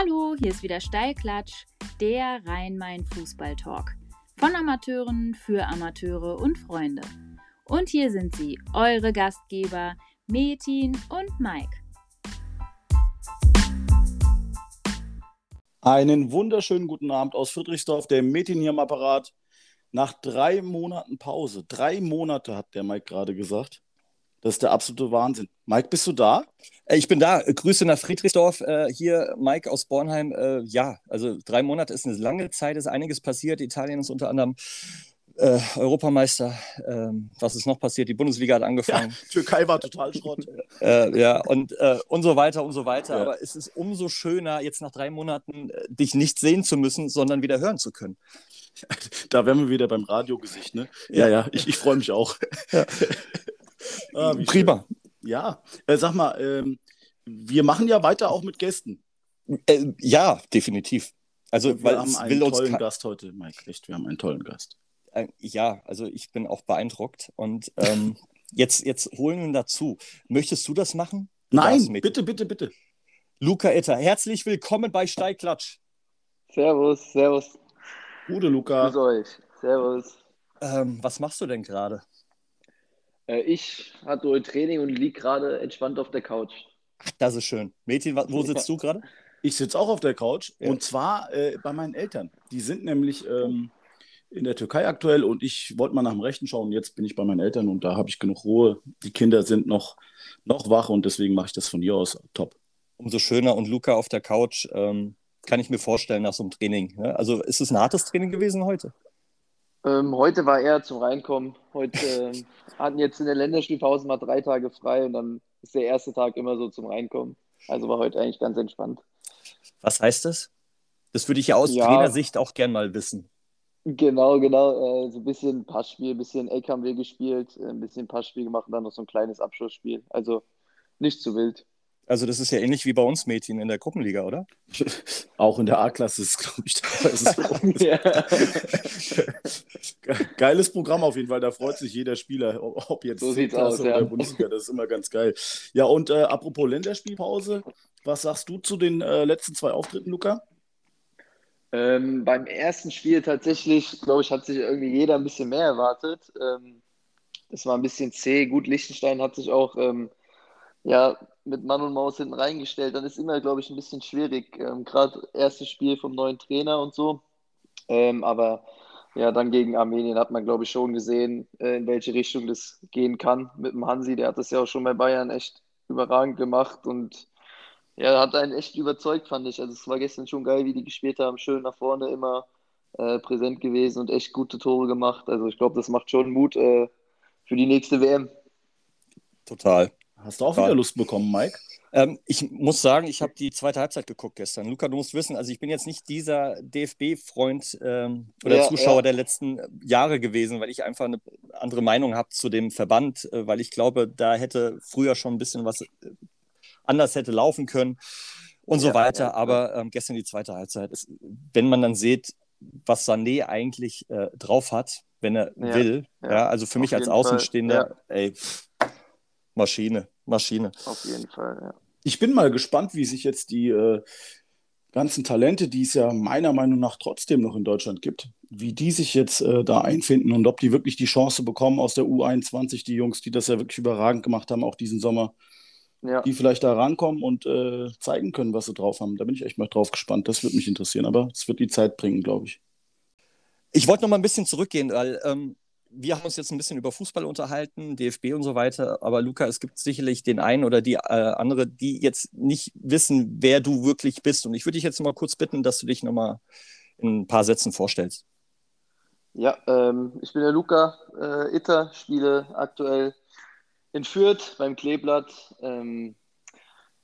Hallo, hier ist wieder Steilklatsch, der Rhein-Main-Fußball-Talk. Von Amateuren für Amateure und Freunde. Und hier sind sie, eure Gastgeber Metin und Mike. Einen wunderschönen guten Abend aus Friedrichsdorf, der Metin hier am Apparat. Nach drei Monaten Pause, drei Monate hat der Mike gerade gesagt. Das ist der absolute Wahnsinn. Mike, bist du da? Äh, ich bin da. Grüße nach Friedrichsdorf. Äh, hier Mike aus Bornheim. Äh, ja, also drei Monate ist eine lange Zeit, ist einiges passiert. Italien ist unter anderem äh, Europameister. Ähm, was ist noch passiert? Die Bundesliga hat angefangen. Ja, Türkei war total Schrott. äh, ja, und, äh, und so weiter und so weiter. Ja. Aber es ist umso schöner, jetzt nach drei Monaten dich nicht sehen zu müssen, sondern wieder hören zu können. Da wären wir wieder beim Radiogesicht, ne? Ja, ja, ja ich, ich freue mich auch. Ja. ah, Prima. Schön. Ja, äh, sag mal, ähm, wir machen ja weiter auch mit Gästen. Äh, ja, definitiv. Also, wir weil haben einen tollen Gast heute, Mike. Echt, wir haben einen tollen Gast. Äh, ja, also ich bin auch beeindruckt. Und ähm, jetzt, jetzt holen wir dazu. Möchtest du das machen? Nein, bitte, bitte, bitte. Luca Etter, herzlich willkommen bei Steigklatsch. Servus, servus. Gute Luca. Grüß euch. Servus. Ähm, was machst du denn gerade? Äh, ich hatte heute Training und liege gerade entspannt auf der Couch. Das ist schön. Mädchen, wo sitzt du gerade? Ich sitze auch auf der Couch ja. und zwar äh, bei meinen Eltern. Die sind nämlich ähm, in der Türkei aktuell und ich wollte mal nach dem Rechten schauen. Jetzt bin ich bei meinen Eltern und da habe ich genug Ruhe. Die Kinder sind noch, noch wach und deswegen mache ich das von hier aus top. Umso schöner und Luca auf der Couch ähm, kann ich mir vorstellen nach so einem Training. Ne? Also ist es ein hartes Training gewesen heute? Ähm, heute war eher zum Reinkommen. Heute ähm, hatten jetzt in der Länderspielpause mal drei Tage frei und dann ist der erste Tag immer so zum Reinkommen. Also war heute eigentlich ganz entspannt. Was heißt das? Das würde ich ja aus ja, Trainersicht auch gern mal wissen. Genau, genau. Äh, so ein bisschen Passspiel, ein bisschen Eck haben wir gespielt, äh, ein bisschen Passspiel gemacht und dann noch so ein kleines Abschlussspiel. Also nicht zu wild. Also das ist ja ähnlich wie bei uns Mädchen in der Gruppenliga, oder? Auch in der A-Klasse ist, glaube ich, so. Geiles Programm auf jeden Fall, da freut sich jeder Spieler, ob jetzt so C-Klasse oder ja. Bundesliga, das ist immer ganz geil. Ja, und äh, apropos Länderspielpause, was sagst du zu den äh, letzten zwei Auftritten, Luca? Ähm, beim ersten Spiel tatsächlich, glaube ich, hat sich irgendwie jeder ein bisschen mehr erwartet. Ähm, das war ein bisschen zäh. Gut, Liechtenstein hat sich auch ähm, ja, mit Mann und Maus hinten reingestellt, dann ist immer, glaube ich, ein bisschen schwierig. Ähm, Gerade erstes Spiel vom neuen Trainer und so. Ähm, aber ja, dann gegen Armenien hat man, glaube ich, schon gesehen, äh, in welche Richtung das gehen kann mit dem Hansi. Der hat das ja auch schon bei Bayern echt überragend gemacht und ja, hat einen echt überzeugt, fand ich. Also es war gestern schon geil, wie die gespielt haben. Schön nach vorne immer äh, präsent gewesen und echt gute Tore gemacht. Also ich glaube, das macht schon Mut äh, für die nächste WM. Total. Hast du auch wieder Lust bekommen, Mike? Ähm, ich muss sagen, ich habe die zweite Halbzeit geguckt gestern. Luca, du musst wissen, also ich bin jetzt nicht dieser DFB-Freund ähm, oder ja, Zuschauer ja. der letzten Jahre gewesen, weil ich einfach eine andere Meinung habe zu dem Verband, äh, weil ich glaube, da hätte früher schon ein bisschen was äh, anders hätte laufen können und ja, so weiter. Aber ähm, gestern die zweite Halbzeit, ist, wenn man dann sieht, was Sané eigentlich äh, drauf hat, wenn er will, ja, also für mich als Außenstehender, ey, Maschine, Maschine. Auf jeden Fall, ja. Ich bin mal gespannt, wie sich jetzt die äh, ganzen Talente, die es ja meiner Meinung nach trotzdem noch in Deutschland gibt, wie die sich jetzt äh, da einfinden und ob die wirklich die Chance bekommen aus der U21, die Jungs, die das ja wirklich überragend gemacht haben, auch diesen Sommer, ja. die vielleicht da rankommen und äh, zeigen können, was sie drauf haben. Da bin ich echt mal drauf gespannt. Das würde mich interessieren, aber es wird die Zeit bringen, glaube ich. Ich wollte noch mal ein bisschen zurückgehen, weil ähm, wir haben uns jetzt ein bisschen über Fußball unterhalten, DFB und so weiter, aber Luca, es gibt sicherlich den einen oder die äh, andere, die jetzt nicht wissen, wer du wirklich bist. Und ich würde dich jetzt mal kurz bitten, dass du dich noch mal in ein paar Sätzen vorstellst. Ja, ähm, ich bin der Luca äh, Itter, spiele aktuell in Fürth beim Kleeblatt. Ähm,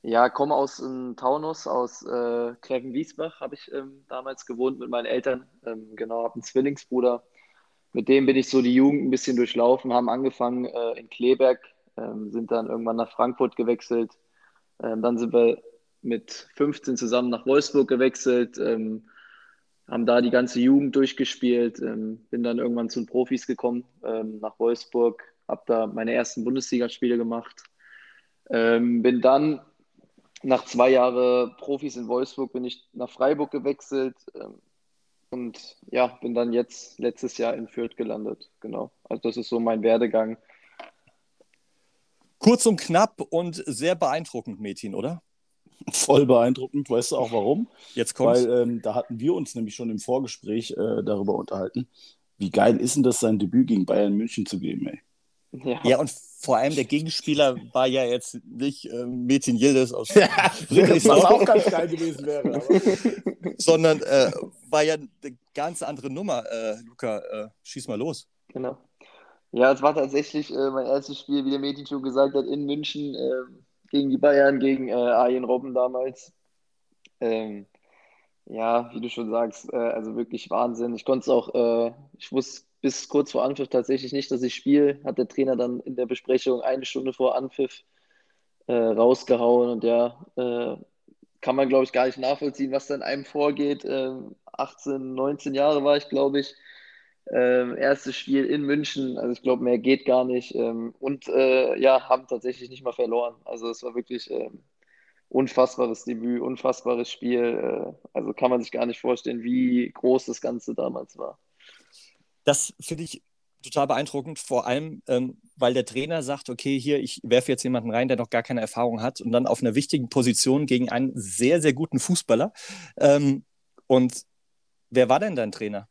ja, komme aus ähm, Taunus, aus äh, Greven-Wiesbach habe ich ähm, damals gewohnt mit meinen Eltern. Ähm, genau, habe einen Zwillingsbruder mit dem bin ich so die Jugend ein bisschen durchlaufen, haben angefangen äh, in Kleberg, ähm, sind dann irgendwann nach Frankfurt gewechselt. Ähm, dann sind wir mit 15 zusammen nach Wolfsburg gewechselt, ähm, haben da die ganze Jugend durchgespielt, ähm, bin dann irgendwann zu den Profis gekommen ähm, nach Wolfsburg, habe da meine ersten Bundesligaspiele gemacht, ähm, bin dann nach zwei Jahren Profis in Wolfsburg bin ich nach Freiburg gewechselt und ja, bin dann jetzt letztes Jahr in Fürth gelandet. Genau. Also das ist so mein Werdegang. Kurz und knapp und sehr beeindruckend, Mädchen, oder? Voll beeindruckend. Weißt du auch warum? Jetzt kommt's. Weil ähm, da hatten wir uns nämlich schon im Vorgespräch äh, darüber unterhalten. Wie geil ist denn das, sein Debüt gegen Bayern München zu geben, ey? Ja. ja, und vor allem der Gegenspieler war ja jetzt nicht äh, Mädchen Yildiz aus ja, Was auch ganz geil gewesen wäre. sondern äh, war ja eine ganz andere Nummer. Äh, Luca, äh, schieß mal los. Genau. Ja, es war tatsächlich äh, mein erstes Spiel, wie der Mädchen schon gesagt hat, in München ähm, gegen die Bayern, gegen äh, Arjen Robben damals. Ähm, ja, wie du schon sagst, also wirklich Wahnsinn. Ich konnte es auch, ich wusste bis kurz vor Anpfiff tatsächlich nicht, dass ich spiele. Hat der Trainer dann in der Besprechung eine Stunde vor Anpfiff äh, rausgehauen und ja, äh, kann man glaube ich gar nicht nachvollziehen, was da in einem vorgeht. Ähm, 18, 19 Jahre war ich, glaube ich. Ähm, erstes Spiel in München, also ich glaube, mehr geht gar nicht. Ähm, und äh, ja, haben tatsächlich nicht mal verloren. Also es war wirklich ähm, unfassbares Debüt, unfassbares Spiel. Äh, also kann man sich gar nicht vorstellen, wie groß das Ganze damals war. Das finde ich total beeindruckend, vor allem, ähm, weil der Trainer sagt, okay, hier, ich werfe jetzt jemanden rein, der noch gar keine Erfahrung hat und dann auf einer wichtigen Position gegen einen sehr, sehr guten Fußballer. Ähm, und wer war denn dein Trainer?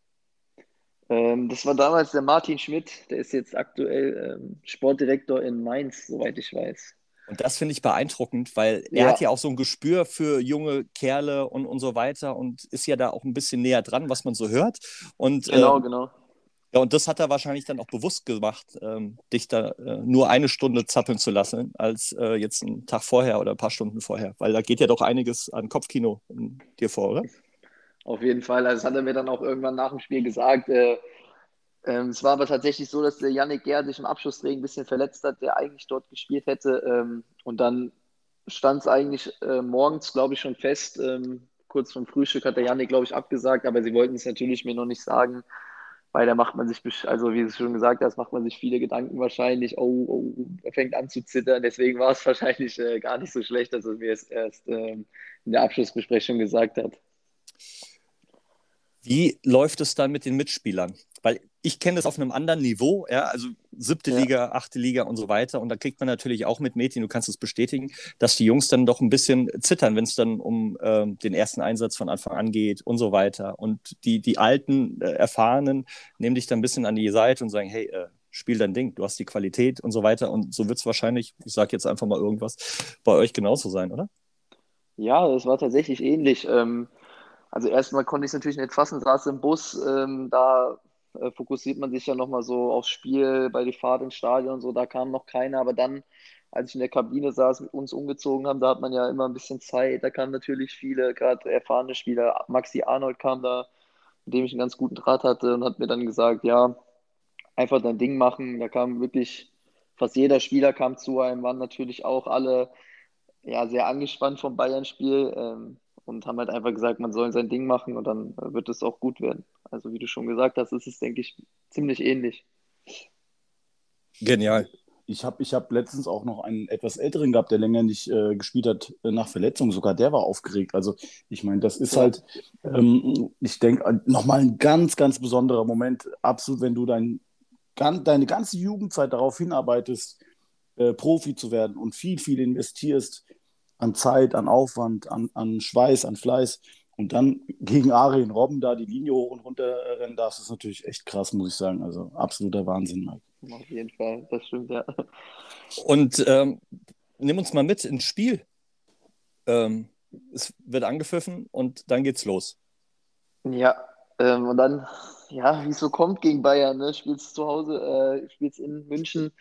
Ähm, das war damals der Martin Schmidt, der ist jetzt aktuell ähm, Sportdirektor in Mainz, soweit ich weiß. Und das finde ich beeindruckend, weil er hat ja auch so ein Gespür für junge Kerle und, und so weiter und ist ja da auch ein bisschen näher dran, was man so hört. Und, genau, ähm, genau ja, und das hat er wahrscheinlich dann auch bewusst gemacht, ähm, dich da äh, nur eine Stunde zappeln zu lassen, als äh, jetzt einen Tag vorher oder ein paar Stunden vorher. Weil da geht ja doch einiges an Kopfkino dir vor, oder? Auf jeden Fall. Also das hat er mir dann auch irgendwann nach dem Spiel gesagt. Äh, ähm, es war aber tatsächlich so, dass der Yannick Gerd sich im Abschlusstraining ein bisschen verletzt hat, der eigentlich dort gespielt hätte. Ähm, und dann stand es eigentlich äh, morgens, glaube ich, schon fest. Ähm, kurz vom Frühstück hat der Yannick, glaube ich, abgesagt, aber sie wollten es natürlich mir noch nicht sagen weil da macht man sich, also wie du schon gesagt hast, macht man sich viele Gedanken wahrscheinlich, oh, oh er fängt an zu zittern. Deswegen war es wahrscheinlich äh, gar nicht so schlecht, dass er mir es erst ähm, in der Abschlussbesprechung gesagt hat. Wie läuft es dann mit den Mitspielern? Weil ich kenne das auf einem anderen Niveau, ja, also siebte ja. Liga, achte Liga und so weiter. Und da kriegt man natürlich auch mit Mädchen, du kannst es bestätigen, dass die Jungs dann doch ein bisschen zittern, wenn es dann um ähm, den ersten Einsatz von Anfang an geht und so weiter. Und die, die alten, äh, Erfahrenen nehmen dich dann ein bisschen an die Seite und sagen, hey, äh, spiel dein Ding, du hast die Qualität und so weiter. Und so wird es wahrscheinlich, ich sage jetzt einfach mal irgendwas, bei euch genauso sein, oder? Ja, das war tatsächlich ähnlich. Ähm, also erstmal konnte ich es natürlich nicht fassen, saß im Bus, ähm, da äh, fokussiert man sich ja nochmal so aufs Spiel, bei der Fahrt ins Stadion und so, da kam noch keiner, aber dann, als ich in der Kabine saß, mit uns umgezogen haben, da hat man ja immer ein bisschen Zeit, da kamen natürlich viele, gerade erfahrene Spieler, Maxi Arnold kam da, mit dem ich einen ganz guten Draht hatte und hat mir dann gesagt, ja, einfach dein Ding machen, da kam wirklich, fast jeder Spieler kam zu einem, waren natürlich auch alle ja, sehr angespannt vom Bayern-Spiel. Ähm, und haben halt einfach gesagt, man soll sein Ding machen und dann wird es auch gut werden. Also wie du schon gesagt hast, ist es, denke ich, ziemlich ähnlich. Genial. Ich habe ich hab letztens auch noch einen etwas älteren gehabt, der länger nicht äh, gespielt hat äh, nach Verletzung. Sogar der war aufgeregt. Also ich meine, das ist ja. halt, ähm, ich denke, nochmal ein ganz, ganz besonderer Moment. Absolut, wenn du dein, gan, deine ganze Jugendzeit darauf hinarbeitest, äh, Profi zu werden und viel, viel investierst an Zeit, an Aufwand, an, an Schweiß, an Fleiß. Und dann gegen Arjen Robben da die Linie hoch und runter rennen darfst, ist natürlich echt krass, muss ich sagen. Also absoluter Wahnsinn, Mike. Auf jeden Fall, das stimmt, ja. Und ähm, nimm uns mal mit ins Spiel. Ähm, es wird angepfiffen und dann geht's los. Ja, ähm, und dann, ja, wie es so kommt gegen Bayern, ne? spielst zu Hause, äh, spielst in München,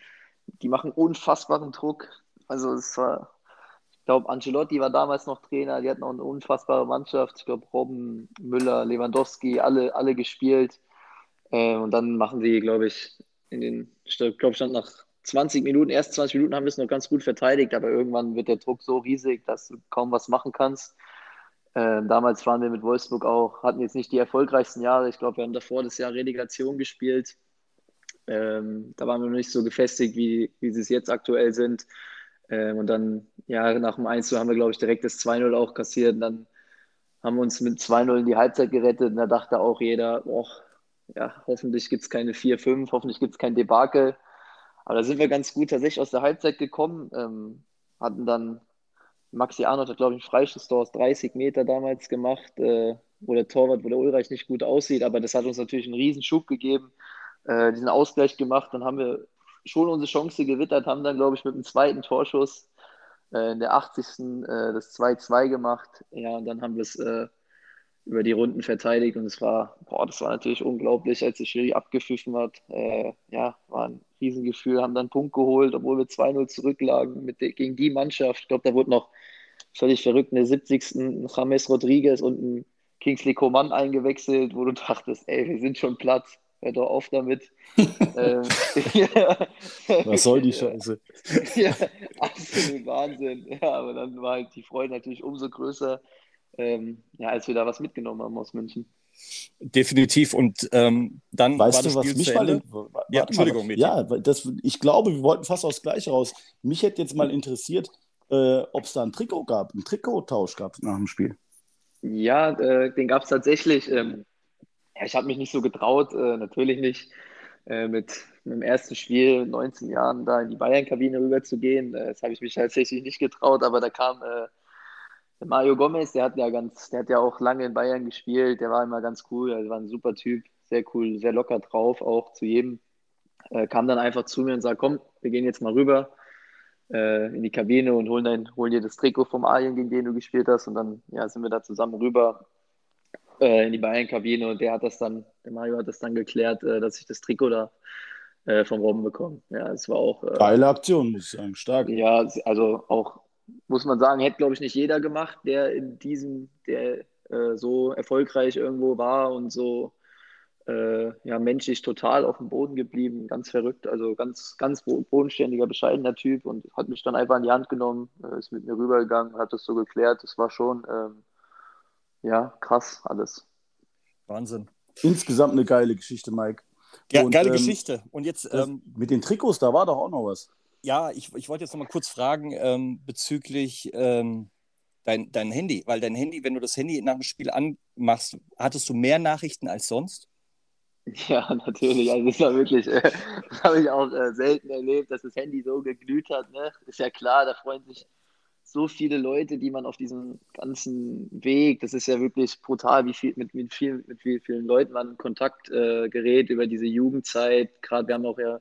die machen unfassbaren Druck. Also es war ich glaube, Ancelotti war damals noch Trainer, die hatten auch eine unfassbare Mannschaft. Ich glaube, Robben, Müller, Lewandowski, alle, alle gespielt. Äh, und dann machen sie, glaube ich, in den, ich glaube, stand nach 20 Minuten, erst 20 Minuten haben wir es noch ganz gut verteidigt, aber irgendwann wird der Druck so riesig, dass du kaum was machen kannst. Äh, damals waren wir mit Wolfsburg auch, hatten jetzt nicht die erfolgreichsten Jahre. Ich glaube, wir haben davor das Jahr Relegation gespielt. Ähm, da waren wir noch nicht so gefestigt, wie, wie sie es jetzt aktuell sind. Ähm, und dann, ja, nach dem 1 haben wir, glaube ich, direkt das 2-0 auch kassiert. Und dann haben wir uns mit 2-0 in die Halbzeit gerettet. Und da dachte auch jeder, oh, ja, hoffentlich gibt es keine 4-5, hoffentlich gibt es kein Debakel. Aber da sind wir ganz gut tatsächlich aus der Halbzeit gekommen, ähm, hatten dann Maxi Arnold hat, glaube ich, einen Freistoßtor aus 30 Meter damals gemacht, äh, wo der Torwart, wo der Ulreich nicht gut aussieht, aber das hat uns natürlich einen riesen Schub gegeben, äh, diesen Ausgleich gemacht, dann haben wir schon unsere Chance gewittert, haben dann, glaube ich, mit dem zweiten Torschuss äh, in der 80. Äh, das 2-2 gemacht, ja, und dann haben wir es äh, über die Runden verteidigt und es war, boah, das war natürlich unglaublich, als der Schiri abgepfiffen hat, äh, ja, war ein Riesengefühl, haben dann einen Punkt geholt, obwohl wir 2-0 zurücklagen mit gegen die Mannschaft. Ich glaube, da wurde noch völlig verrückt in der 70. ein James Rodriguez und ein Kingsley Coman eingewechselt, wo du dachtest, ey, wir sind schon platt, hör doch auf damit. ähm, ja. Was soll die Scheiße? ja, absolut Wahnsinn. Ja, aber dann war halt die Freude natürlich umso größer, ähm, ja, als wir da was mitgenommen haben aus München. Definitiv. Und ähm, dann weißt du, was mich mal, in, ja, Entschuldigung, mal, ja, das, ich glaube, wir wollten fast aufs Gleiche raus. Mich hätte jetzt mal interessiert, äh, ob es da ein Trikot gab, einen Trikottausch gab nach dem Spiel. Ja, äh, den gab es tatsächlich. Ähm, ja, ich habe mich nicht so getraut, äh, natürlich nicht, äh, mit, mit dem ersten Spiel 19 Jahren da in die Bayern-Kabine rüber zu gehen. Äh, das habe ich mich tatsächlich nicht getraut, aber da kam äh, Mario Gomez, der hat ja ganz, der hat ja auch lange in Bayern gespielt, der war immer ganz cool, also war ein super Typ, sehr cool, sehr locker drauf, auch zu jedem. Äh, kam dann einfach zu mir und sagt, komm, wir gehen jetzt mal rüber äh, in die Kabine und holen, dein, holen dir das Trikot vom Alien, gegen den du gespielt hast. Und dann ja, sind wir da zusammen rüber äh, in die Bayern-Kabine und der hat das dann, der Mario hat das dann geklärt, äh, dass ich das Trikot da äh, vom Robben bekomme. Ja, es war auch. Äh, Geile Aktion, muss ich sagen, stark. Ja, also auch muss man sagen, hätte, glaube ich, nicht jeder gemacht, der in diesem, der äh, so erfolgreich irgendwo war und so äh, ja, menschlich total auf dem Boden geblieben, ganz verrückt, also ganz, ganz bodenständiger, bescheidener Typ und hat mich dann einfach in die Hand genommen, ist mit mir rübergegangen, hat das so geklärt. Das war schon, ähm, ja, krass alles. Wahnsinn. Insgesamt eine geile Geschichte, Mike. Ja, und, geile ähm, Geschichte. Und jetzt. Ähm, mit den Trikots, da war doch auch noch was ja, ich, ich wollte jetzt noch mal kurz fragen ähm, bezüglich ähm, dein, dein Handy, weil dein Handy, wenn du das Handy nach dem Spiel anmachst, hattest du mehr Nachrichten als sonst? Ja, natürlich. Also das war wirklich, äh, das habe ich auch äh, selten erlebt, dass das Handy so geglüht hat. Ne? Ist ja klar, da freuen sich so viele Leute, die man auf diesem ganzen Weg, das ist ja wirklich brutal, wie viel, mit, mit, viel, mit wie vielen Leuten man in Kontakt äh, gerät über diese Jugendzeit. Gerade wir haben auch ja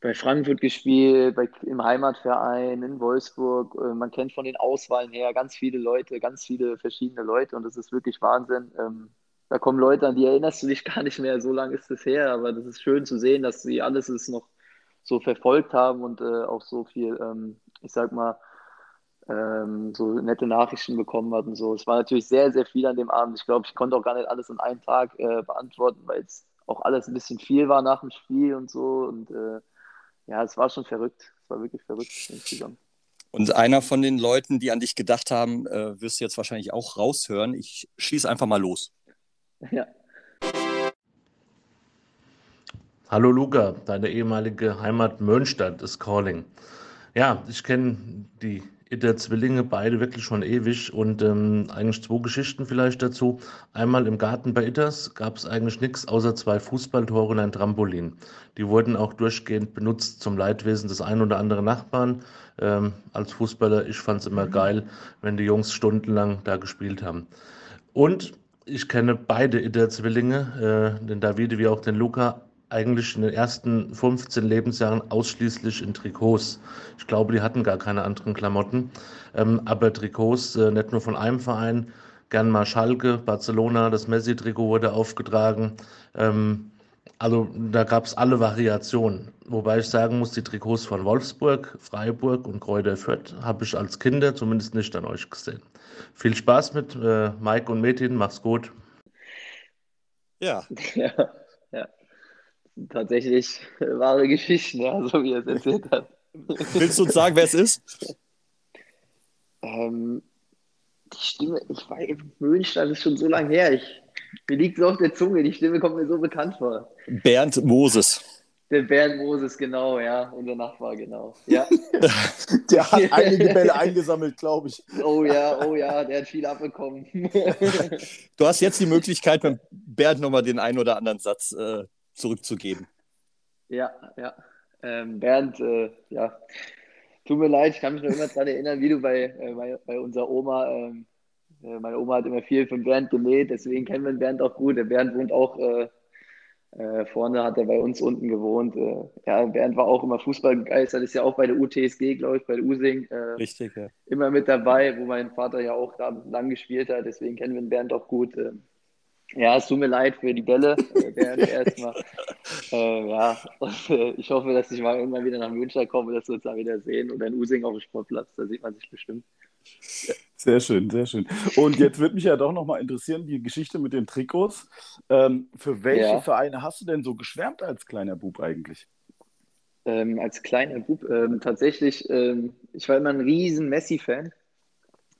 bei Frankfurt gespielt, bei, im Heimatverein, in Wolfsburg. Äh, man kennt von den Auswahlen her ganz viele Leute, ganz viele verschiedene Leute und das ist wirklich Wahnsinn. Ähm, da kommen Leute an, die erinnerst du dich gar nicht mehr, so lange ist es her, aber das ist schön zu sehen, dass sie alles es noch so verfolgt haben und äh, auch so viel, ähm, ich sag mal, ähm, so nette Nachrichten bekommen hatten. So. Es war natürlich sehr, sehr viel an dem Abend. Ich glaube, ich konnte auch gar nicht alles in einem Tag äh, beantworten, weil es auch alles ein bisschen viel war nach dem Spiel und so. Und äh, ja, es war schon verrückt. Es war wirklich verrückt insgesamt. Und einer von den Leuten, die an dich gedacht haben, äh, wirst du jetzt wahrscheinlich auch raushören. Ich schieße einfach mal los. Ja. Hallo Luca, deine ehemalige Heimat Mönstadt ist calling. Ja, ich kenne die der Zwillinge, beide wirklich schon ewig und ähm, eigentlich zwei Geschichten vielleicht dazu. Einmal im Garten bei Itters gab es eigentlich nichts außer zwei Fußballtore und ein Trampolin. Die wurden auch durchgehend benutzt zum Leidwesen des ein oder anderen Nachbarn. Ähm, als Fußballer, ich fand es immer geil, wenn die Jungs stundenlang da gespielt haben. Und ich kenne beide Itter-Zwillinge, äh, den Davide wie auch den Luca, eigentlich in den ersten 15 Lebensjahren ausschließlich in Trikots. Ich glaube, die hatten gar keine anderen Klamotten. Ähm, aber Trikots äh, nicht nur von einem Verein, gern mal Schalke, Barcelona, das Messi-Trikot wurde aufgetragen. Ähm, also da gab es alle Variationen. Wobei ich sagen muss, die Trikots von Wolfsburg, Freiburg und Kräuter Fürth habe ich als Kinder zumindest nicht an euch gesehen. Viel Spaß mit äh, Mike und Metin, mach's gut. Ja. ja tatsächlich wahre Geschichten, ja, so wie er es erzählt hat. Willst du uns sagen, wer es ist? Ähm, die Stimme, ich weiß, Mönchstadt ist schon so lange her. Ich, mir liegt so auf der Zunge, die Stimme kommt mir so bekannt vor. Bernd Moses. Der Bernd Moses, genau, ja, unser Nachbar, genau. Ja. der hat einige Bälle eingesammelt, glaube ich. Oh ja, oh ja, der hat viel abbekommen. du hast jetzt die Möglichkeit, beim Bernd nochmal den einen oder anderen Satz äh, zurückzugeben. Ja, ja. Ähm, Bernd, äh, ja, tut mir leid, ich kann mich noch immer daran erinnern, wie du bei, äh, bei, bei unserer Oma, ähm, äh, meine Oma hat immer viel von Bernd genäht, deswegen kennen wir Bernd auch gut. Der Bernd wohnt auch äh, äh, vorne, hat er bei uns unten gewohnt. Äh, ja, Bernd war auch immer Fußball begeistert, ist ja auch bei der UTSG, glaube ich, bei der Using. Richtig, ja. Immer mit dabei, wo mein Vater ja auch da lang gespielt hat, deswegen kennen wir Bernd auch gut. Ja, es tut mir leid für die Bälle, Bernd erstmal. Äh, ja, und, äh, ich hoffe, dass ich mal irgendwann wieder nach München komme, dass wir uns da wieder sehen oder in Using auf dem Sportplatz, da sieht man sich bestimmt. Sehr schön, sehr schön. Und jetzt würde mich ja doch nochmal interessieren, die Geschichte mit den Trikots. Ähm, für welche ja. Vereine hast du denn so geschwärmt als kleiner Bub eigentlich? Ähm, als kleiner Bub ähm, tatsächlich, ähm, ich war immer ein riesen Messi-Fan.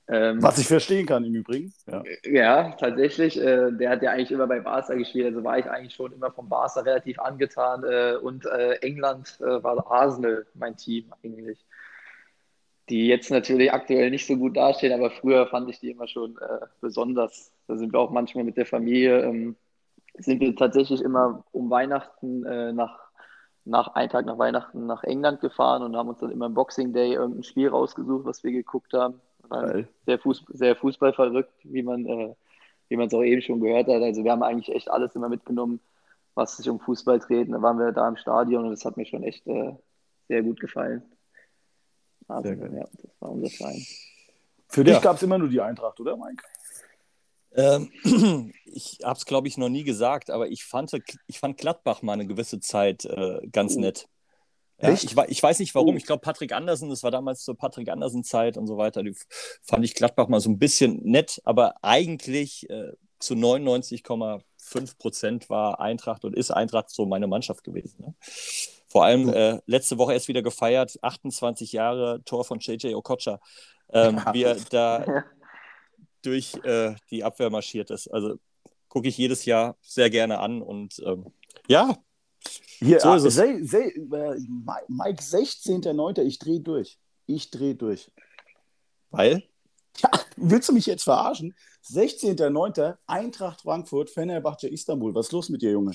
Ähm, Was ich verstehen kann im Übrigen. Ja, ja tatsächlich. Äh, der hat ja eigentlich immer bei Barca gespielt, also war ich eigentlich schon immer vom Barca relativ angetan. Äh, und äh, England äh, war Arsenal mein Team eigentlich. Die jetzt natürlich aktuell nicht so gut dastehen, aber früher fand ich die immer schon äh, besonders. Da sind wir auch manchmal mit der Familie, ähm, sind wir tatsächlich immer um Weihnachten äh, nach nach einem Tag nach Weihnachten nach England gefahren und haben uns dann immer im Boxing Day irgendein Spiel rausgesucht, was wir geguckt haben. Sehr, Fuß, sehr Fußballverrückt, wie man äh, wie man es auch eben schon gehört hat. Also wir haben eigentlich echt alles immer mitgenommen, was sich um Fußball dreht. Da waren wir da im Stadion und das hat mir schon echt äh, sehr gut gefallen. Also, ja, das war unser Verein. Für dich ja. gab es immer nur die Eintracht, oder Mike? Ähm, ich habe es, glaube ich, noch nie gesagt, aber ich fand, ich fand Gladbach mal eine gewisse Zeit äh, ganz oh. nett. Ja, ich, ich, weiß nicht warum. Oh. Ich glaube, Patrick Andersen, das war damals zur Patrick Andersen-Zeit und so weiter. Die fand ich Gladbach mal so ein bisschen nett, aber eigentlich äh, zu 99,5 Prozent war Eintracht und ist Eintracht so meine Mannschaft gewesen. Ne? Vor allem äh, letzte Woche erst wieder gefeiert, 28 Jahre Tor von JJ Okocha, ähm, ja. wie er da durch äh, die Abwehr marschiert ist. Also gucke ich jedes Jahr sehr gerne an und ähm, ja, hier, so ist es. Se, se, äh, Mike 16.09. Ich drehe durch. Ich drehe durch. Weil? Ja, willst du mich jetzt verarschen? 16.09. Eintracht Frankfurt, Fenerbahce Istanbul. Was ist los mit dir, Junge?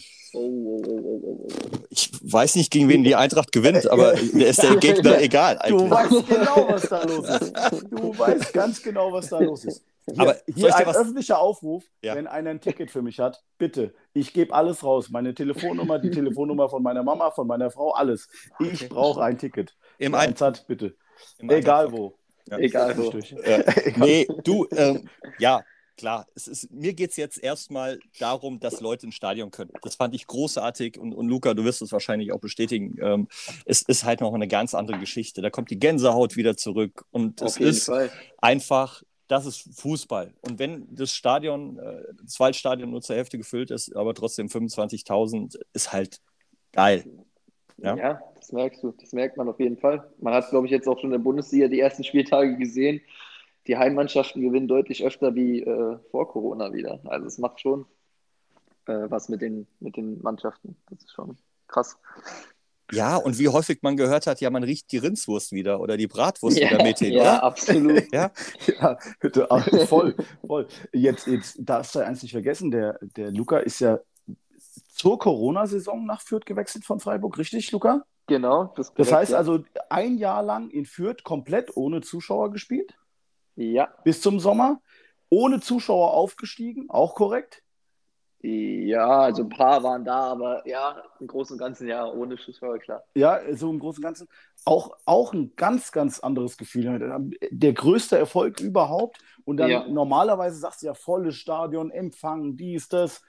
Ich weiß nicht, gegen wen die Eintracht gewinnt, aber der ist der Gegner egal. Eigentlich. Du weißt genau, was da los ist. Du weißt ganz genau, was da los ist. Hier, Aber hier ein was... öffentlicher Aufruf, ja. wenn einer ein Ticket für mich hat, bitte, ich gebe alles raus. Meine Telefonnummer, die Telefonnummer von meiner Mama, von meiner Frau, alles. Ich okay. brauche ein Ticket. Im Einsatz, bitte. Im Egal wo. Ja, Egal wo. Ja. nee, du, ähm, ja, klar, es ist, mir geht es jetzt erstmal darum, dass Leute ins Stadion können. Das fand ich großartig und, und Luca, du wirst es wahrscheinlich auch bestätigen. Ähm, es ist halt noch eine ganz andere Geschichte. Da kommt die Gänsehaut wieder zurück und Auf es ist Fall. einfach das ist Fußball. Und wenn das Stadion, äh, das Waldstadion nur zur Hälfte gefüllt ist, aber trotzdem 25.000, ist halt geil. Ja? ja? das merkst du. Das merkt man auf jeden Fall. Man hat, glaube ich, jetzt auch schon in der Bundesliga die ersten Spieltage gesehen. Die Heimmannschaften gewinnen deutlich öfter wie äh, vor Corona wieder. Also es macht schon äh, was mit den, mit den Mannschaften. Das ist schon krass. Ja, und wie häufig man gehört hat, ja, man riecht die Rindswurst wieder oder die Bratwurst ja, wieder mit hin, ja, oder? Absolut. ja, ja, bitte, voll, voll. Jetzt, jetzt darfst du eins nicht vergessen, der, der Luca ist ja zur Corona-Saison nach Fürth gewechselt von Freiburg, richtig, Luca? Genau. Das, korrekt, das heißt ja. also, ein Jahr lang in Fürth komplett ohne Zuschauer gespielt? Ja. Bis zum Sommer? Ohne Zuschauer aufgestiegen, auch korrekt? Ja, also ein paar waren da, aber ja, im Großen und Ganzen ja, ohne Schussfeuer, klar. Ja, so im Großen und Ganzen auch, auch ein ganz, ganz anderes Gefühl. Der größte Erfolg überhaupt. Und dann ja. normalerweise sagst du ja volles Stadion, Empfang, dies, das,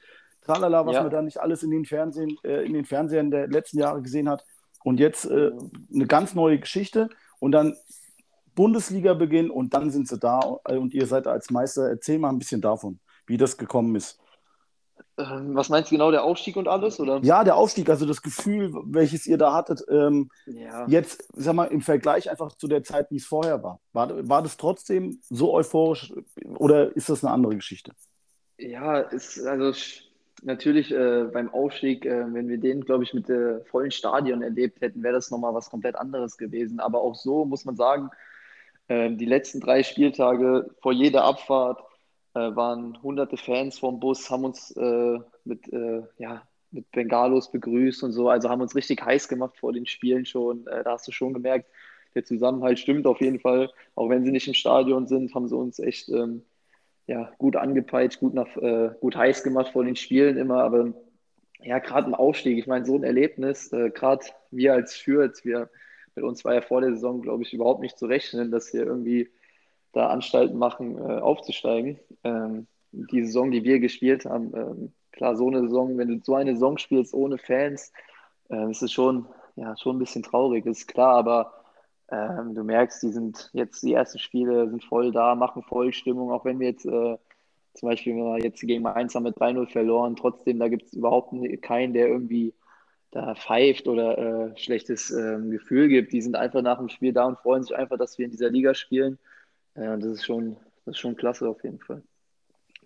tralala, was ja. man da nicht alles in den Fernsehen, äh, in den Fernsehern der letzten Jahre gesehen hat. Und jetzt äh, eine ganz neue Geschichte. Und dann Bundesliga beginnen und dann sind sie da und ihr seid als Meister. Erzähl mal ein bisschen davon, wie das gekommen ist. Ähm, was meinst du genau, der Aufstieg und alles? Oder? Ja, der Aufstieg, also das Gefühl, welches ihr da hattet, ähm, ja. jetzt, sag mal, im Vergleich einfach zu der Zeit, wie es vorher war. war. War das trotzdem so euphorisch oder ist das eine andere Geschichte? Ja, ist, also natürlich äh, beim Aufstieg, äh, wenn wir den, glaube ich, mit der vollen Stadion erlebt hätten, wäre das nochmal was komplett anderes gewesen. Aber auch so muss man sagen, äh, die letzten drei Spieltage vor jeder Abfahrt äh, waren hunderte Fans vom Bus, haben uns äh, mit, äh, ja, mit Bengalos begrüßt und so. Also haben uns richtig heiß gemacht vor den Spielen schon. da hast du schon gemerkt, der Zusammenhalt stimmt auf jeden Fall. Auch wenn sie nicht im Stadion sind, haben sie uns echt ähm, ja, gut angepeitscht, gut, nach, äh, gut heiß gemacht vor den Spielen immer. Aber ja, gerade im Aufstieg, ich meine, so ein Erlebnis, äh, gerade wir als Fürth, wir mit uns war ja vor der Saison, glaube ich, überhaupt nicht zu rechnen, dass wir irgendwie da Anstalten machen, äh, aufzusteigen. Ähm, die Saison, die wir gespielt haben, ähm, klar, so eine Saison, wenn du so eine Saison spielst ohne Fans, äh, ist es schon, ja, schon ein bisschen traurig, ist klar, aber ähm, du merkst, die sind jetzt, die ersten Spiele sind voll da, machen voll Stimmung, auch wenn wir jetzt äh, zum Beispiel wir jetzt gegen Mainz haben mit 3-0 verloren, trotzdem, da gibt es überhaupt keinen, der irgendwie da pfeift oder äh, schlechtes ähm, Gefühl gibt. Die sind einfach nach dem Spiel da und freuen sich einfach, dass wir in dieser Liga spielen. Äh, das ist schon, das ist schon klasse auf jeden Fall.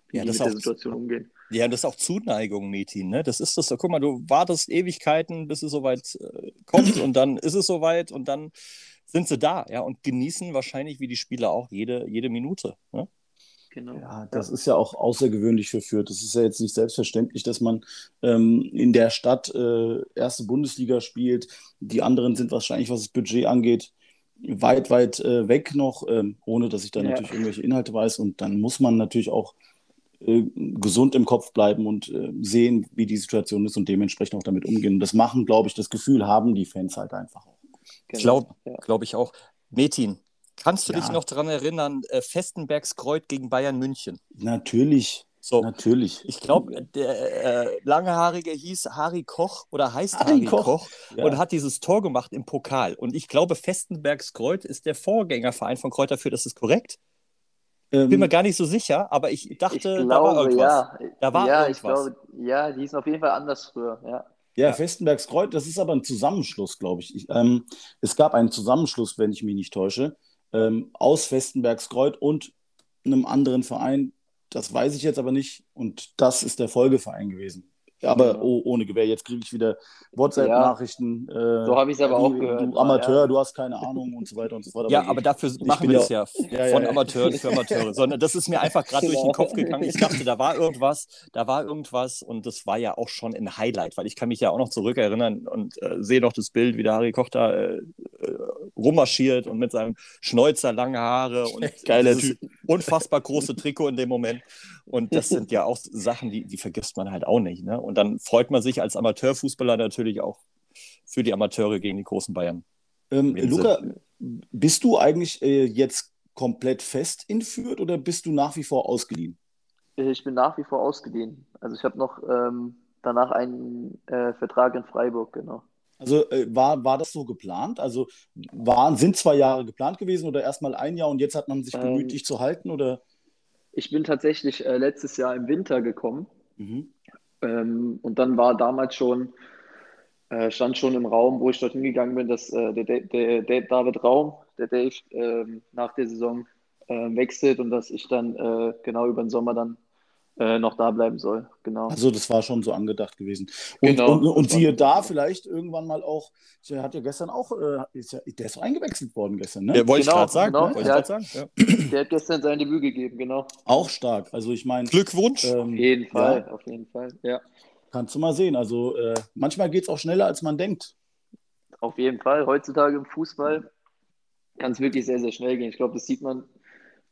Wie ja, das mit der Situation umgehen. Ja, das ist auch Zuneigung, Metin. Ne? Das ist das. Guck mal, du wartest Ewigkeiten, bis es soweit äh, kommt und dann ist es soweit und dann sind sie da, ja, und genießen wahrscheinlich wie die Spieler auch jede, jede Minute. Ne? Genau. Ja, das ist ja auch außergewöhnlich für Fürth. Das ist ja jetzt nicht selbstverständlich, dass man ähm, in der Stadt äh, erste Bundesliga spielt. Die anderen sind wahrscheinlich, was das Budget angeht, weit, weit äh, weg noch, ähm, ohne dass ich da ja. natürlich irgendwelche Inhalte weiß. Und dann muss man natürlich auch äh, gesund im Kopf bleiben und äh, sehen, wie die Situation ist und dementsprechend auch damit umgehen. Und das machen, glaube ich, das Gefühl haben die Fans halt einfach auch. Genau. Glaube ja. glaub ich auch. Metin, kannst du ja. dich noch daran erinnern, äh, Festenbergs Kreuz gegen Bayern München? Natürlich. So, Natürlich. Ich glaube, der äh, Langhaarige hieß Harry Koch oder heißt Harry, Harry Koch, Koch ja. und hat dieses Tor gemacht im Pokal. Und ich glaube, Festenbergs Kreuz ist der Vorgängerverein von Kräuter für, das ist korrekt? Ähm, Bin mir gar nicht so sicher, aber ich dachte, ich glaube, da war irgendwas. Ja, da war ja, irgendwas. ich glaube, ja, die hießen auf jeden Fall anders früher, ja. Ja, ja. Festenbergs Kreuz, das ist aber ein Zusammenschluss, glaube ich. ich ähm, es gab einen Zusammenschluss, wenn ich mich nicht täusche, ähm, aus Festenbergs Kreuz und einem anderen Verein. Das weiß ich jetzt aber nicht. Und das ist der Folgeverein gewesen. Aber oh, ohne Gewehr, jetzt kriege ich wieder WhatsApp-Nachrichten. Ja, äh, so habe ich es aber auch gehört. Du Amateur, ja. du hast keine Ahnung und so weiter und so fort. Aber ja, aber dafür machen wir es ja, ja, von Amateuren für Amateure. Sondern das ist mir einfach gerade durch den Kopf gegangen. Ich dachte, da war irgendwas, da war irgendwas und das war ja auch schon ein Highlight, weil ich kann mich ja auch noch zurückerinnern und äh, sehe noch das Bild, wie der Harry Koch da äh, äh rummarschiert und mit seinem Schnäuzer, lange Haare und geiler Typ. unfassbar große Trikot in dem Moment. Und das sind ja auch Sachen, die, die vergisst man halt auch nicht. Ne? Und dann freut man sich als Amateurfußballer natürlich auch für die Amateure gegen die großen Bayern. Ähm, Luca, bist du eigentlich äh, jetzt komplett fest in Fürth oder bist du nach wie vor ausgeliehen? Ich bin nach wie vor ausgeliehen. Also ich habe noch ähm, danach einen äh, Vertrag in Freiburg, genau. Also äh, war, war das so geplant? Also waren, sind zwei Jahre geplant gewesen oder erstmal ein Jahr und jetzt hat man sich bemüht, ähm, dich zu halten? Oder? Ich bin tatsächlich äh, letztes Jahr im Winter gekommen. Mhm. Ähm, und dann war damals schon, äh, stand schon im Raum, wo ich dort hingegangen bin, dass äh, der, der, der, David Raum, der Dave, ähm, nach der Saison äh, wechselt und dass ich dann äh, genau über den Sommer dann äh, noch da bleiben soll. Genau. Also das war schon so angedacht gewesen. Und, genau. und, und siehe da vielleicht irgendwann mal auch, der hat ja gestern auch, äh, ist ja, der ist eingewechselt worden gestern, ne? Ja, wollte genau, ich gerade sagen. Genau. Ne? Der, hat, sagen. Ja. der hat gestern sein Debüt gegeben, genau. Auch stark. Also ich meine. Glückwunsch. Ähm, auf jeden Fall, ja. auf jeden Fall, ja. Kannst du mal sehen. Also äh, manchmal geht es auch schneller, als man denkt. Auf jeden Fall. Heutzutage im Fußball kann es wirklich sehr, sehr schnell gehen. Ich glaube, das sieht man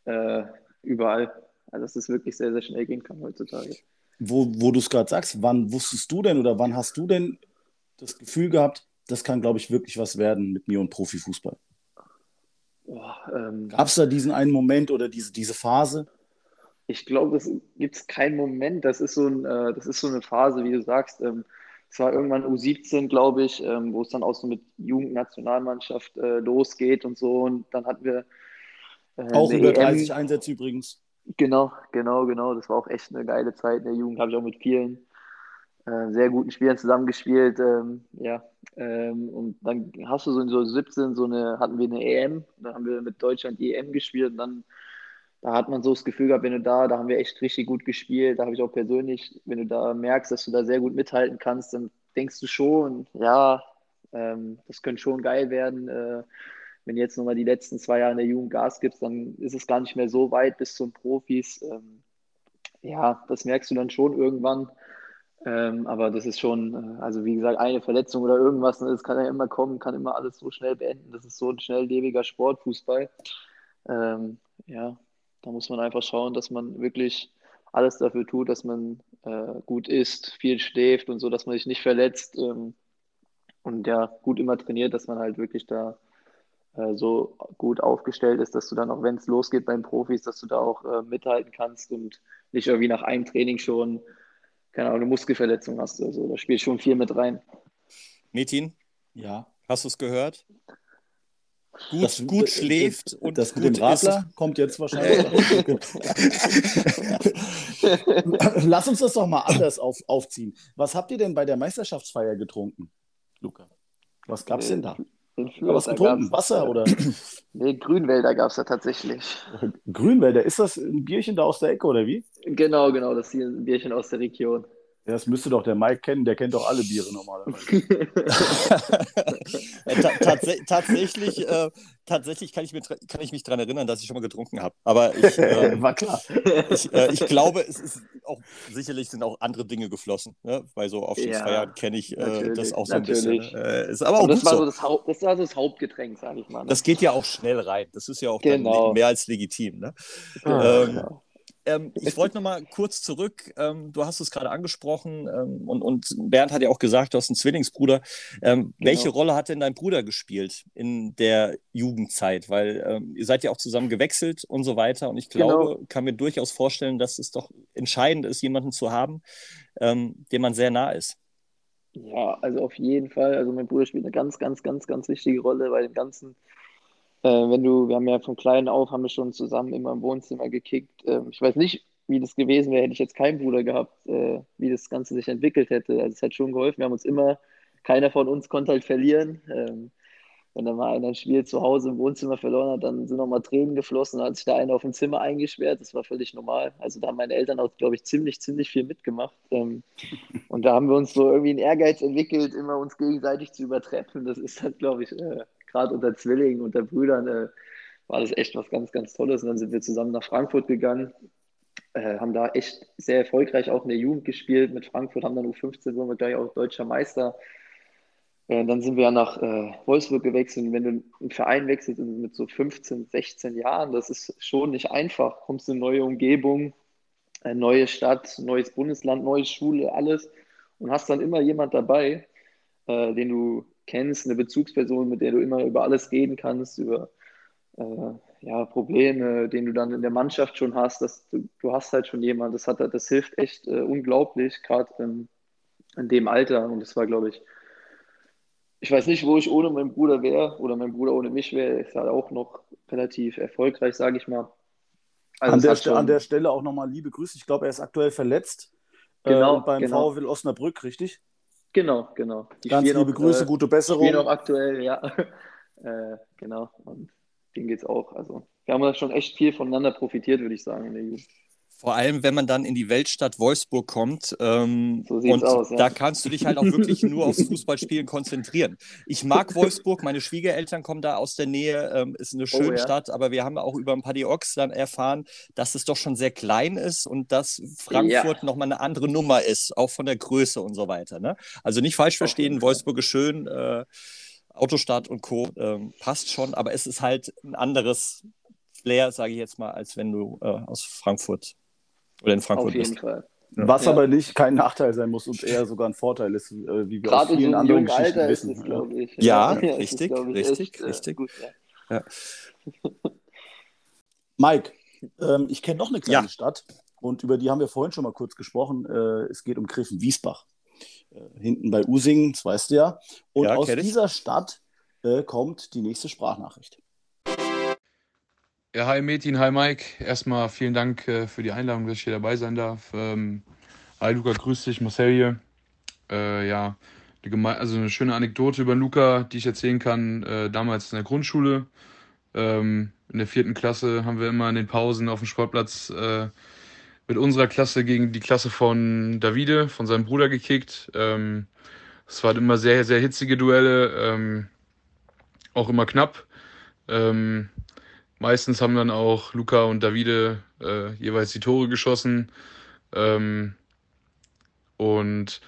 äh, überall. Also dass es wirklich sehr, sehr schnell gehen kann heutzutage. Wo, wo du es gerade sagst, wann wusstest du denn oder wann hast du denn das Gefühl gehabt, das kann, glaube ich, wirklich was werden mit mir und Profifußball? Ähm, Gab es da diesen einen Moment oder diese, diese Phase? Ich glaube, es gibt keinen Moment. Das ist, so ein, äh, das ist so eine Phase, wie du sagst. Ähm, es war irgendwann U17, glaube ich, ähm, wo es dann auch so mit Jugendnationalmannschaft äh, losgeht und so. Und dann hatten wir. Äh, auch über 30 EM. Einsätze übrigens. Genau, genau, genau. Das war auch echt eine geile Zeit in der Jugend. Habe ich auch mit vielen äh, sehr guten Spielern zusammengespielt. Ähm, ja, ähm, und dann hast du so in so 17 so eine, hatten wir eine EM, dann haben wir mit Deutschland die EM gespielt und dann da hat man so das Gefühl gehabt, wenn du da, da haben wir echt richtig gut gespielt, da habe ich auch persönlich, wenn du da merkst, dass du da sehr gut mithalten kannst, dann denkst du schon, ja, ähm, das könnte schon geil werden. Äh, wenn du jetzt nochmal die letzten zwei Jahre in der Jugend Gas gibst, dann ist es gar nicht mehr so weit bis zum Profis. Ähm, ja, das merkst du dann schon irgendwann. Ähm, aber das ist schon, äh, also wie gesagt, eine Verletzung oder irgendwas, ne, das kann ja immer kommen, kann immer alles so schnell beenden. Das ist so ein schnelllebiger Sportfußball. Ähm, ja, da muss man einfach schauen, dass man wirklich alles dafür tut, dass man äh, gut isst, viel schläft und so, dass man sich nicht verletzt ähm, und ja, gut immer trainiert, dass man halt wirklich da äh, so gut aufgestellt ist, dass du dann auch, wenn es losgeht beim Profis, dass du da auch äh, mithalten kannst und nicht irgendwie nach einem Training schon, keine Ahnung, eine Muskelverletzung hast. Also da spielt schon viel mit rein. Metin? Ja. Hast du es gehört? Gut, das, gut schläft und das mit dem Radler ist. kommt jetzt wahrscheinlich. Lass uns das doch mal anders auf, aufziehen. Was habt ihr denn bei der Meisterschaftsfeier getrunken, Luca? Was gab es denn da? Was getrunken? Wasser oder? Nee, Grünwälder gab es da tatsächlich. Grünwälder, ist das ein Bierchen da aus der Ecke oder wie? Genau, genau, das ist hier ein Bierchen aus der Region. Ja, das müsste doch der Mike kennen, der kennt doch alle Biere normalerweise. Tats tatsächlich, äh, tatsächlich kann ich, mir, kann ich mich daran erinnern, dass ich schon mal getrunken habe. Aber ich, äh, war klar. Ich, äh, ich, glaube, es ist auch sicherlich sind auch andere Dinge geflossen. Ne? Bei so Aufstiegsfeiern ja, kenne ich äh, das auch so ein bisschen. Äh, ist aber auch das, war so das, Haupt, das war so das Hauptgetränk, sage ich mal. Ne? Das geht ja auch schnell rein. Das ist ja auch genau. mehr als legitim. Ne? Ah, ähm, genau. Ähm, ich wollte noch mal kurz zurück. Ähm, du hast es gerade angesprochen ähm, und, und, Bernd hat ja auch gesagt, du hast einen Zwillingsbruder. Ähm, genau. Welche Rolle hat denn dein Bruder gespielt in der Jugendzeit? Weil ähm, ihr seid ja auch zusammen gewechselt und so weiter. Und ich glaube, genau. kann mir durchaus vorstellen, dass es doch entscheidend ist, jemanden zu haben, ähm, dem man sehr nah ist. Ja, also auf jeden Fall. Also mein Bruder spielt eine ganz, ganz, ganz, ganz wichtige Rolle bei dem ganzen äh, wenn du, wir haben ja von klein auf, haben wir schon zusammen immer im Wohnzimmer gekickt. Ähm, ich weiß nicht, wie das gewesen wäre, hätte ich jetzt keinen Bruder gehabt, äh, wie das Ganze sich entwickelt hätte. Also es hat schon geholfen. Wir haben uns immer, keiner von uns konnte halt verlieren. Ähm, wenn dann mal einer ein Spiel zu Hause im Wohnzimmer verloren hat, dann sind noch mal Tränen geflossen, dann hat sich da einer auf dem Zimmer eingesperrt. Das war völlig normal. Also da haben meine Eltern auch, glaube ich, ziemlich, ziemlich viel mitgemacht. Ähm, und da haben wir uns so irgendwie einen Ehrgeiz entwickelt, immer uns gegenseitig zu übertreffen. Das ist halt, glaube ich, äh, gerade unter Zwillingen, unter Brüdern, äh, war das echt was ganz, ganz Tolles. Und dann sind wir zusammen nach Frankfurt gegangen, äh, haben da echt sehr erfolgreich auch in der Jugend gespielt mit Frankfurt, haben dann U15, wurden wir gleich auch deutscher Meister. Äh, dann sind wir ja nach äh, Wolfsburg gewechselt. Und wenn du einen Verein wechselst mit so 15, 16 Jahren, das ist schon nicht einfach. Kommst in eine neue Umgebung, eine neue Stadt, neues Bundesland, neue Schule, alles. Und hast dann immer jemand dabei, äh, den du kennst, eine Bezugsperson, mit der du immer über alles reden kannst, über äh, ja, Probleme, den du dann in der Mannschaft schon hast, dass du, du hast halt schon jemanden, das, hat, das hilft echt äh, unglaublich, gerade in, in dem Alter. Und das war, glaube ich, ich weiß nicht, wo ich ohne meinen Bruder wäre oder mein Bruder ohne mich wäre. Ist halt auch noch relativ erfolgreich, sage ich mal. Also an, der schon... an, der Stelle auch nochmal liebe Grüße. Ich glaube, er ist aktuell verletzt. Genau. Äh, beim genau. VfL Osnabrück, richtig? Genau, genau. Die Ganz liebe noch, Grüße, äh, gute Besserung. Die noch aktuell, ja. äh, genau. Und denen geht es auch. Also, wir haben da schon echt viel voneinander profitiert, würde ich sagen, in der Jugend. Vor allem, wenn man dann in die Weltstadt Wolfsburg kommt. Ähm, so und aus, ja. da kannst du dich halt auch wirklich nur aufs Fußballspielen konzentrieren. Ich mag Wolfsburg, meine Schwiegereltern kommen da aus der Nähe, ähm, ist eine schöne oh, ja. Stadt, aber wir haben auch über ein paar Diox dann erfahren, dass es doch schon sehr klein ist und dass Frankfurt ja. nochmal eine andere Nummer ist, auch von der Größe und so weiter. Ne? Also nicht falsch verstehen, Wolfsburg ist schön, äh, Autostadt und Co. Ähm, passt schon, aber es ist halt ein anderes Flair, sage ich jetzt mal, als wenn du äh, aus Frankfurt oder in Frankfurt Auf jeden bist. Fall. Was ja. aber nicht kein Nachteil sein muss und eher sogar ein Vorteil ist, äh, wie wir Gerade aus vielen so anderen Geschichten Alter wissen. Ist es, ich. Ja, ja richtig, ist, richtig, echt, richtig. Gut, ja. Mike, ähm, ich kenne noch eine kleine Stadt und über die haben wir vorhin schon mal kurz gesprochen. Äh, es geht um Griffen-Wiesbach. Äh, hinten bei Usingen, das weißt du ja. Und aus dieser Stadt äh, kommt die nächste Sprachnachricht. Ja, hi Metin, hi Mike. Erstmal vielen Dank äh, für die Einladung, dass ich hier dabei sein darf. Ähm, hi Luca, grüß dich, Marcel hier. Äh, ja, also eine schöne Anekdote über Luca, die ich erzählen kann. Äh, damals in der Grundschule. Ähm, in der vierten Klasse haben wir immer in den Pausen auf dem Sportplatz äh, mit unserer Klasse gegen die Klasse von Davide, von seinem Bruder gekickt. Ähm, es waren immer sehr, sehr hitzige Duelle, ähm, auch immer knapp. Ähm, meistens haben dann auch Luca und Davide äh, jeweils die Tore geschossen. Ähm, und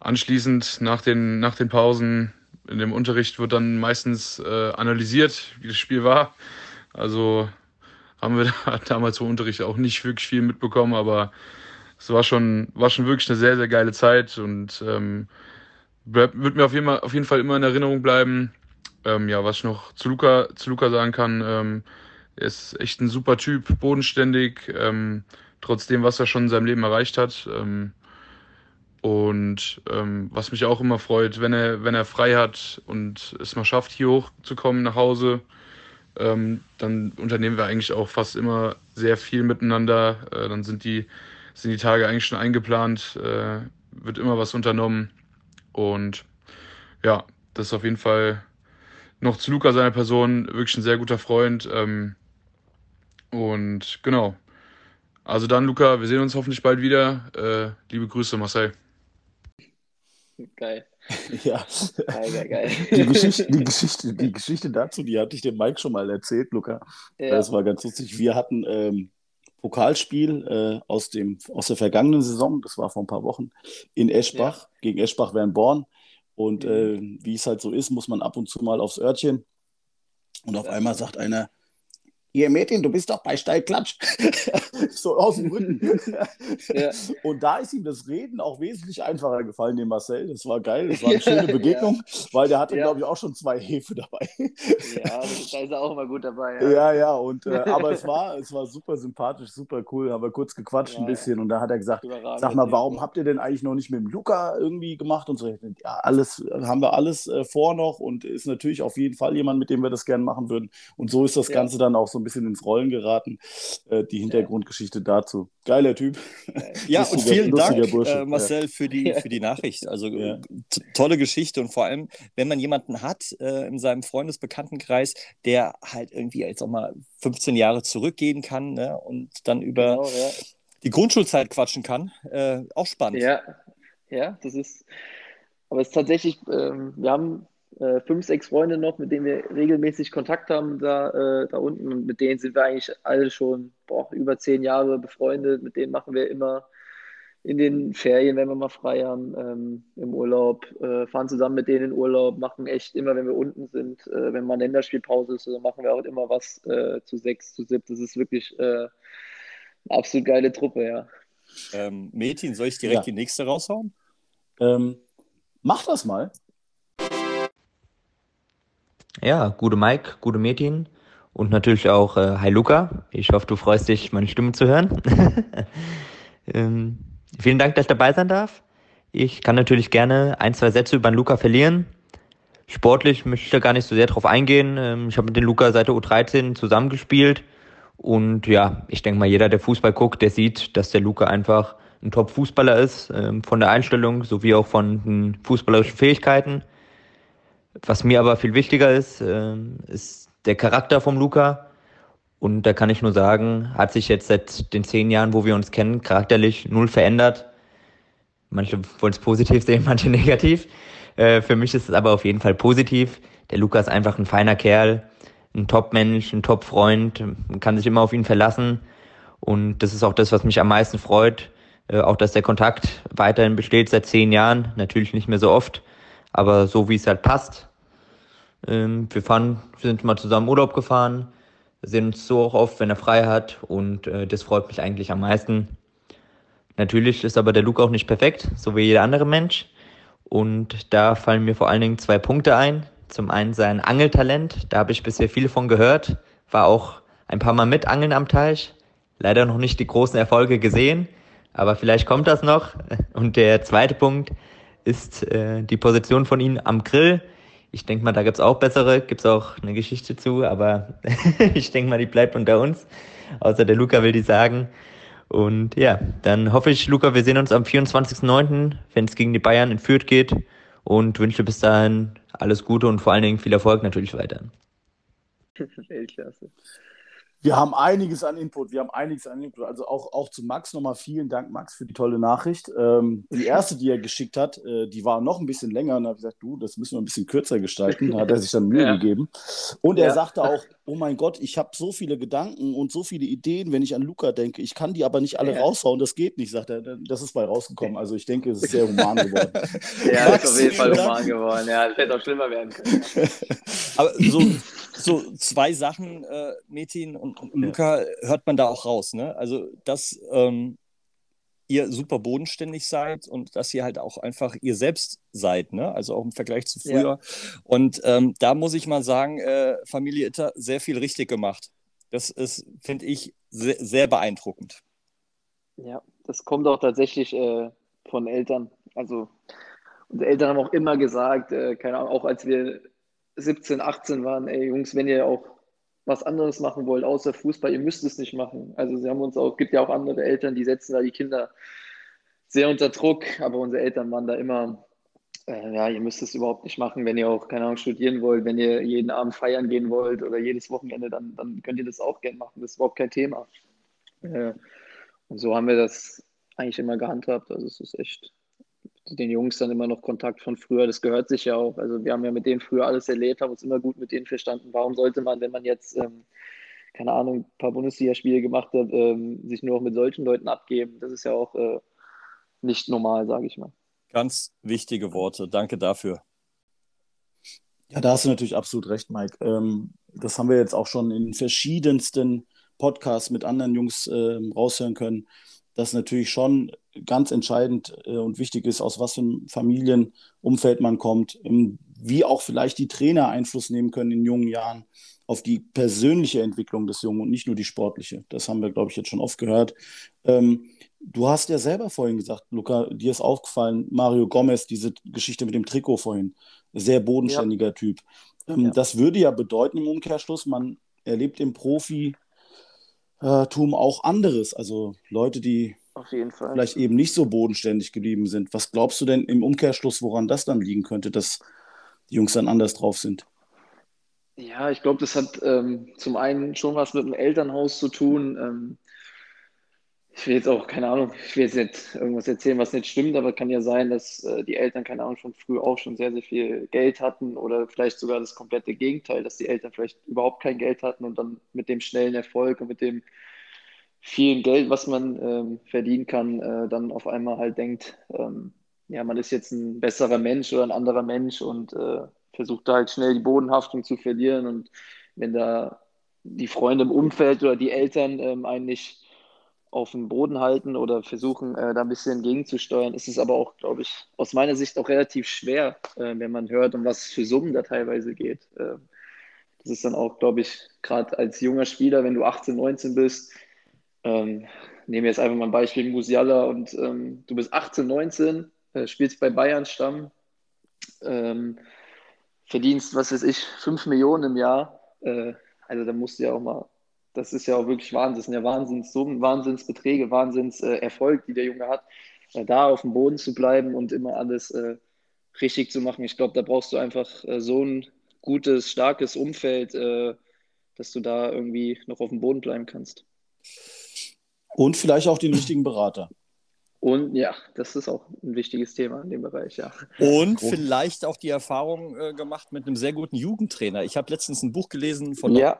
anschließend nach den, nach den Pausen in dem Unterricht wird dann meistens äh, analysiert, wie das Spiel war. Also haben wir da damals im Unterricht auch nicht wirklich viel mitbekommen, aber es war schon, war schon wirklich eine sehr, sehr geile Zeit und ähm, wird mir auf jeden, Fall, auf jeden Fall immer in Erinnerung bleiben. Ähm, ja, was ich noch zu Luca, zu Luca sagen kann, ähm, er ist echt ein super Typ, bodenständig, ähm, trotzdem, was er schon in seinem Leben erreicht hat. Ähm, und ähm, was mich auch immer freut, wenn er, wenn er frei hat und es mal schafft, hier hochzukommen nach Hause, ähm, dann unternehmen wir eigentlich auch fast immer sehr viel miteinander. Äh, dann sind die, sind die Tage eigentlich schon eingeplant, äh, wird immer was unternommen. Und ja, das ist auf jeden Fall noch zu Luca, seiner Person, wirklich ein sehr guter Freund. Ähm, und genau. Also dann, Luca, wir sehen uns hoffentlich bald wieder. Äh, liebe Grüße, Marcel. Geil. Ja. Geil, geil, geil. Die Geschichte, die, Geschichte, die Geschichte dazu, die hatte ich dem Mike schon mal erzählt, Luca. Ja. Das war ganz lustig. Wir hatten ähm, Pokalspiel äh, aus, dem, aus der vergangenen Saison, das war vor ein paar Wochen, in Eschbach, gegen Eschbach-Wernborn. Und Mhm. äh, wie es halt so ist, muss man ab und zu mal aufs Örtchen. Und auf Ja. einmal sagt einer, hier Mädchen, du bist doch bei Steilklatsch. so aus dem Rücken. Ja. Und da ist ihm das Reden auch wesentlich einfacher gefallen, dem Marcel. Das war geil, das war eine Ja, schöne Begegnung, weil der hatte, Ja. glaube ich, auch schon zwei Hefe dabei. Ja, das- da ist er auch immer gut dabei. Ja. Ja, ja, und äh, aber es war, es war super sympathisch, super cool. Haben wir kurz gequatscht Ja, ein bisschen und da hat er gesagt, Überragend. sag mal, warum habt ihr denn eigentlich noch nicht mit dem Luca irgendwie gemacht und so? Ja, alles haben wir alles äh, vor noch und ist natürlich auf jeden Fall jemand, mit dem wir das gerne machen würden. Und so ist das Ja. Ganze dann auch so ein bisschen ins Rollen geraten. Äh, die Hintergrundgeschichte dazu. Geiler Typ. Ja, und Lustiger- vielen lustiger Dank, Bursche, äh, Marcel, für, die, für die Nachricht. Also Ja. äh, tolle Geschichte und vor allem, wenn man jemanden hat äh, in seinem Freundesbekanntenkreis, der halt irgendwie jetzt auch mal 15 Jahre zurückgehen kann ne, und dann über Genau, ja. die Grundschulzeit quatschen kann, äh, auch spannend. Ja, ja, das ist. Aber es ist tatsächlich, ähm, wir haben äh, fünf, sechs Freunde noch, mit denen wir regelmäßig Kontakt haben da, äh, da unten und mit denen sind wir eigentlich alle schon boah, über zehn Jahre befreundet. Mit denen machen wir immer in den Ferien, wenn wir mal frei haben, ähm, im Urlaub, äh, fahren zusammen mit denen in Urlaub, machen echt immer, wenn wir unten sind, äh, wenn mal eine Länderspielpause ist, so machen wir auch immer was äh, zu sechs, zu sieb. Das ist wirklich äh, eine absolut geile Truppe, ja. Ähm, Metin, soll ich direkt Ja. die nächste raushauen? Ähm, mach das mal. Ja, gute Mike, gute Metin und natürlich auch äh, Hi Luca. Ich hoffe, du freust dich, meine Stimme zu hören. ähm, vielen Dank, dass ich dabei sein darf. Ich kann natürlich gerne ein, zwei Sätze über den Luca verlieren. Sportlich möchte ich da gar nicht so sehr drauf eingehen. Ähm, ich habe mit dem Luca seit der U13 zusammengespielt. Und ja, ich denke mal, jeder, der Fußball guckt, der sieht, dass der Luca einfach ein Top-Fußballer ist, ähm, von der Einstellung sowie auch von den fußballerischen Fähigkeiten. Was mir aber viel wichtiger ist, ähm, ist der Charakter vom Luca. Und da kann ich nur sagen, hat sich jetzt seit den zehn Jahren, wo wir uns kennen, charakterlich null verändert. Manche wollen es positiv sehen, manche negativ. Äh, für mich ist es aber auf jeden Fall positiv. Der Luca ist einfach ein feiner Kerl, ein Top-Mensch, ein Top-Freund. Man kann sich immer auf ihn verlassen. Und das ist auch das, was mich am meisten freut. Äh, auch, dass der Kontakt weiterhin besteht seit zehn Jahren. Natürlich nicht mehr so oft, aber so wie es halt passt. Ähm, wir fahren, sind mal zusammen Urlaub gefahren, sehen uns so auch oft, wenn er frei hat und äh, das freut mich eigentlich am meisten. Natürlich ist aber der Luke auch nicht perfekt, so wie jeder andere Mensch. Und da fallen mir vor allen Dingen zwei Punkte ein. Zum einen sein Angeltalent, da habe ich bisher viel von gehört, war auch ein paar Mal mit Angeln am Teich. Leider noch nicht die großen Erfolge gesehen, aber vielleicht kommt das noch. Und der zweite Punkt ist äh, die Position von ihm am Grill. Ich denke mal, da gibt's auch bessere, gibt's auch eine Geschichte zu, aber ich denke mal, die bleibt unter uns. Außer der Luca will die sagen. Und ja, dann hoffe ich, Luca, wir sehen uns am 24.09., wenn es gegen die Bayern in Fürth geht. Und wünsche bis dahin alles Gute und vor allen Dingen viel Erfolg natürlich weiter. Weltklasse. Wir haben einiges an Input, wir haben einiges an Input. Also auch, auch zu Max nochmal vielen Dank, Max, für die tolle Nachricht. Ähm, die erste, die er geschickt hat, äh, die war noch ein bisschen länger und da habe ich gesagt, du, das müssen wir ein bisschen kürzer gestalten. Da hat er sich dann Mühe ja. gegeben. Und er ja. sagte auch, oh mein Gott, ich habe so viele Gedanken und so viele Ideen, wenn ich an Luca denke. Ich kann die aber nicht alle ja. raushauen, das geht nicht, sagt er. Das ist bei rausgekommen. Also ich denke, es ist sehr human geworden. ja, Max, ist auf jeden Fall human geworden. Ja, das hätte auch schlimmer werden können. aber so so zwei Sachen, äh, Metin und, und Luca, hört man da auch raus. Ne? Also, dass ähm, ihr super bodenständig seid und dass ihr halt auch einfach ihr selbst seid, ne? also auch im Vergleich zu früher. Ja. Und ähm, da muss ich mal sagen, äh, Familie Itter sehr viel richtig gemacht. Das ist, finde ich, sehr, sehr, beeindruckend. Ja, das kommt auch tatsächlich äh, von Eltern. Also unsere Eltern haben auch immer gesagt, äh, keine Ahnung, auch als wir 17, 18 waren, ey Jungs, wenn ihr auch was anderes machen wollt, außer Fußball, ihr müsst es nicht machen. Also sie haben uns auch, gibt ja auch andere Eltern, die setzen da die Kinder sehr unter Druck, aber unsere Eltern waren da immer, äh, ja, ihr müsst es überhaupt nicht machen, wenn ihr auch, keine Ahnung, studieren wollt, wenn ihr jeden Abend feiern gehen wollt oder jedes Wochenende, dann, dann könnt ihr das auch gerne machen, das ist überhaupt kein Thema. Äh, und so haben wir das eigentlich immer gehandhabt, also es ist echt den Jungs dann immer noch Kontakt von früher. Das gehört sich ja auch. Also wir haben ja mit denen früher alles erlebt, haben uns immer gut mit denen verstanden. Warum sollte man, wenn man jetzt, ähm, keine Ahnung, ein paar Bundesligaspiele gemacht hat, ähm, sich nur noch mit solchen Leuten abgeben? Das ist ja auch äh, nicht normal, sage ich mal. Ganz wichtige Worte. Danke dafür. Ja, da hast du natürlich absolut recht, Mike. Ähm, das haben wir jetzt auch schon in verschiedensten Podcasts mit anderen Jungs äh, raushören können das natürlich schon ganz entscheidend äh, und wichtig ist, aus was für einem Familienumfeld man kommt, ähm, wie auch vielleicht die Trainer Einfluss nehmen können in jungen Jahren auf die persönliche Entwicklung des Jungen und nicht nur die sportliche. Das haben wir, glaube ich, jetzt schon oft gehört. Ähm, du hast ja selber vorhin gesagt, Luca, dir ist aufgefallen, Mario Gomez, diese Geschichte mit dem Trikot vorhin, sehr bodenständiger ja. Typ. Ähm, ja. Das würde ja bedeuten im Umkehrschluss, man erlebt im Profi äh, Tum auch anderes. Also Leute, die vielleicht eben nicht so bodenständig geblieben sind. Was glaubst du denn im Umkehrschluss, woran das dann liegen könnte, dass die Jungs dann anders drauf sind? Ja, ich glaube, das hat ähm, zum einen schon was mit dem Elternhaus zu tun. Ähm, ich will jetzt auch, keine Ahnung, ich will jetzt nicht irgendwas erzählen, was nicht stimmt, aber kann ja sein, dass äh, die Eltern, keine Ahnung, schon früh auch schon sehr, sehr viel Geld hatten oder vielleicht sogar das komplette Gegenteil, dass die Eltern vielleicht überhaupt kein Geld hatten und dann mit dem schnellen Erfolg und mit dem vielen Geld, was man ähm, verdienen kann, äh, dann auf einmal halt denkt, ähm, ja, man ist jetzt ein besserer Mensch oder ein anderer Mensch und äh, versucht da halt schnell die Bodenhaftung zu verlieren und wenn da die Freunde im Umfeld oder die Eltern ähm, einen nicht auf dem Boden halten oder versuchen, äh, da ein bisschen gegenzusteuern. Ist es aber auch, glaube ich, aus meiner Sicht auch relativ schwer, äh, wenn man hört, um was für Summen da teilweise geht. Äh, das ist dann auch, glaube ich, gerade als junger Spieler, wenn du 18, 19 bist, ähm, nehmen wir jetzt einfach mal ein Beispiel Musiala und ähm, du bist 18, 19, äh, spielst bei Bayern Stamm, ähm, verdienst, was weiß ich, 5 Millionen im Jahr. Äh, also da musst du ja auch mal das ist ja auch wirklich Wahnsinn. Das sind ja Wahnsinnssummen, Wahnsinnsbeträge, Wahnsinnserfolg, die der Junge hat. Äh, da auf dem Boden zu bleiben und immer alles äh, richtig zu machen. Ich glaube, da brauchst du einfach äh, so ein gutes, starkes Umfeld, äh, dass du da irgendwie noch auf dem Boden bleiben kannst. Und vielleicht auch den richtigen Berater. Und ja, das ist auch ein wichtiges Thema in dem Bereich, ja. Und vielleicht auch die Erfahrung äh, gemacht mit einem sehr guten Jugendtrainer. Ich habe letztens ein Buch gelesen von ja.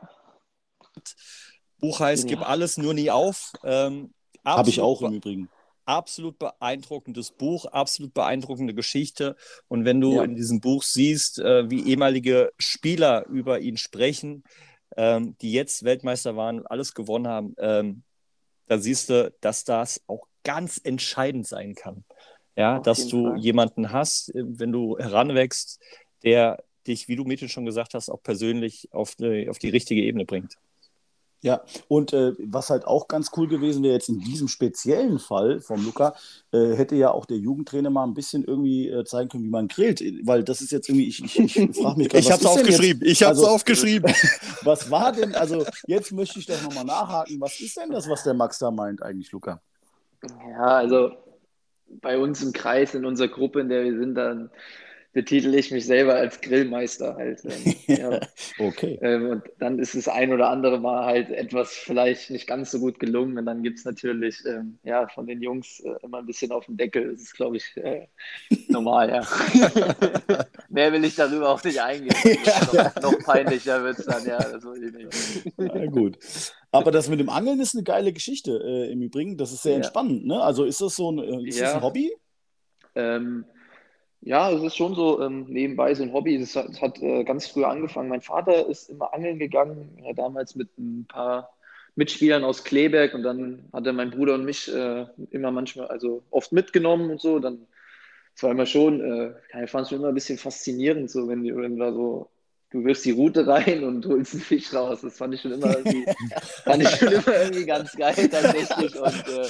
Buch heißt ja. Gib alles nur nie auf. Ähm, Habe ich auch im Übrigen. Absolut beeindruckendes Buch, absolut beeindruckende Geschichte. Und wenn du ja. in diesem Buch siehst, äh, wie ehemalige Spieler über ihn sprechen, ähm, die jetzt Weltmeister waren, alles gewonnen haben, ähm, da siehst du, dass das auch ganz entscheidend sein kann. Ja, Auf dass du Fall. jemanden hast, äh, wenn du heranwächst, der dich, wie du Mädchen schon gesagt hast, auch persönlich auf die, auf die richtige Ebene bringt. Ja, und äh, was halt auch ganz cool gewesen wäre, jetzt in diesem speziellen Fall vom Luca, äh, hätte ja auch der Jugendtrainer mal ein bisschen irgendwie äh, zeigen können, wie man grillt. Weil das ist jetzt irgendwie, ich, ich, ich frage mich gerade. ich habe es aufgeschrieben, ich habe es also, aufgeschrieben. was war denn, also jetzt möchte ich doch nochmal nachhaken, was ist denn das, was der Max da meint eigentlich, Luca? Ja, also bei uns im Kreis, in unserer Gruppe, in der wir sind, dann betitel ich mich selber als Grillmeister halt. Ähm, ja. okay. Ähm, und dann ist es ein oder andere Mal halt etwas vielleicht nicht ganz so gut gelungen. Und dann gibt es natürlich ähm, ja, von den Jungs äh, immer ein bisschen auf den Deckel. Das ist, glaube ich, äh, normal, ja. Mehr will ich darüber auch nicht eingehen. Ja. Noch, noch, peinlicher wird es dann, ja, das will ich nicht. Na gut. Aber das mit dem Angeln ist eine geile Geschichte äh, im Übrigen. Das ist sehr entspannend, ne? Also ist das so ein, äh, ist das ein Hobby? Ähm, ja, es ist schon so ähm, nebenbei so ein Hobby. Es hat, hat äh, ganz früh angefangen. Mein Vater ist immer angeln gegangen, ja, damals mit ein paar Mitspielern aus Kleberg und dann hat er meinen Bruder und mich äh, immer manchmal, also oft mitgenommen und so. Dann, war immer schon, äh, ich fand es schon immer ein bisschen faszinierend, so wenn, wenn da so, du wirfst die Route rein und holst einen Fisch raus. Das fand ich schon immer irgendwie, fand ich schon immer irgendwie ganz geil tatsächlich. Und äh,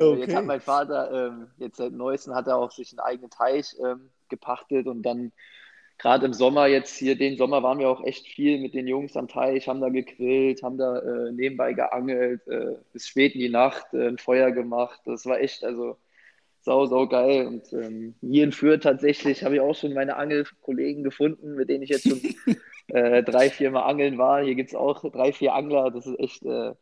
Okay. Jetzt hat mein Vater, ähm, jetzt seit neuestem hat er auch sich einen eigenen Teich ähm, gepachtet und dann gerade im Sommer jetzt hier, den Sommer waren wir auch echt viel mit den Jungs am Teich, haben da gegrillt, haben da äh, nebenbei geangelt, äh, bis spät in die Nacht äh, ein Feuer gemacht. Das war echt, also sau, sau geil. Und ähm, hier in Fürth tatsächlich habe ich auch schon meine Angelkollegen gefunden, mit denen ich jetzt schon äh, drei, vier Mal angeln war. Hier gibt es auch drei, vier Angler. Das ist echt, äh,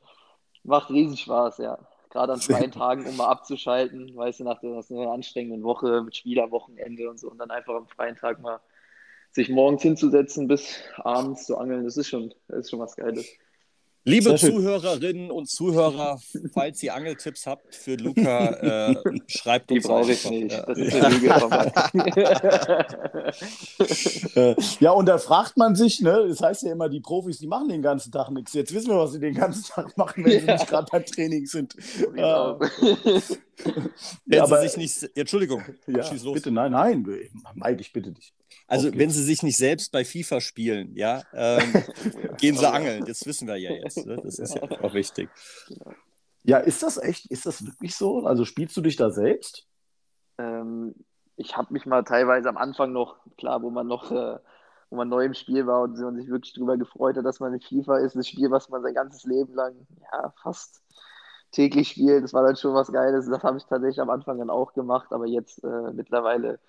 macht riesen Spaß, ja gerade an freien Tagen, um mal abzuschalten, weißt du, nach der, einer anstrengenden Woche mit Spielerwochenende und so und dann einfach am freien Tag mal sich morgens hinzusetzen bis abends zu angeln, das ist schon, das ist schon was Geiles. Liebe Zuhörerinnen und Zuhörer, falls ihr Angeltipps habt für Luca, äh, schreibt uns. Die brauche ich nicht. Das ist eine Lüge äh, Ja, und da fragt man sich, ne, das heißt ja immer, die Profis, die machen den ganzen Tag nichts. Jetzt wissen wir, was sie den ganzen Tag machen, wenn ja. sie nicht gerade beim Training sind. Ja. Wenn aber, sie sich nicht. Entschuldigung, ja, schieß los. Bitte, nein, nein, Mike, ich bitte dich. Also, wenn sie sich nicht selbst bei FIFA spielen, ja, ähm, gehen sie angeln. Das wissen wir ja jetzt. Ne? Das ist ja auch wichtig. Ja, ist das echt, ist das wirklich so? Also, spielst du dich da selbst? Ähm, ich habe mich mal teilweise am Anfang noch, klar, wo man noch, äh, wo man neu im Spiel war und man sich wirklich darüber gefreut hat, dass man in FIFA ist, das Spiel, was man sein ganzes Leben lang, ja, fast täglich spielt. Das war dann schon was Geiles. Das habe ich tatsächlich am Anfang dann auch gemacht, aber jetzt äh, mittlerweile